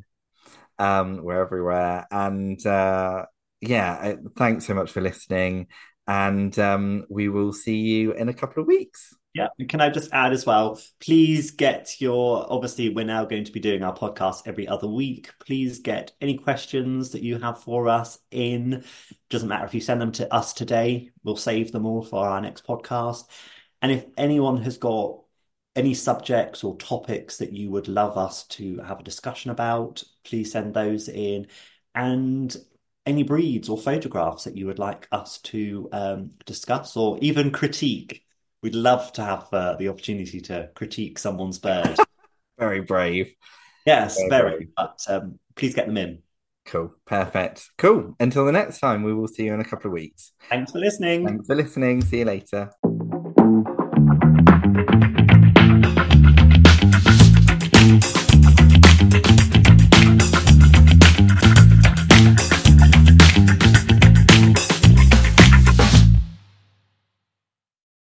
Um, we're everywhere. And uh, yeah, thanks so much for listening. And um, we will see you in a couple of weeks. Yeah. Can I just add as well? Please get your, obviously, we're now going to be doing our podcast every other week. Please get any questions that you have for us in. Doesn't matter if you send them to us today, we'll save them all for our next podcast. And if anyone has got any subjects or topics that you would love us to have a discussion about, please send those in. And any breeds or photographs that you would like us to um, discuss or even critique We'd love to have uh, the opportunity to critique someone's bird. very brave. Yes, very. very. But um, please get them in. Cool. Perfect. Cool. Until the next time, we will see you in a couple of weeks. Thanks for listening. Thanks for listening. See you later.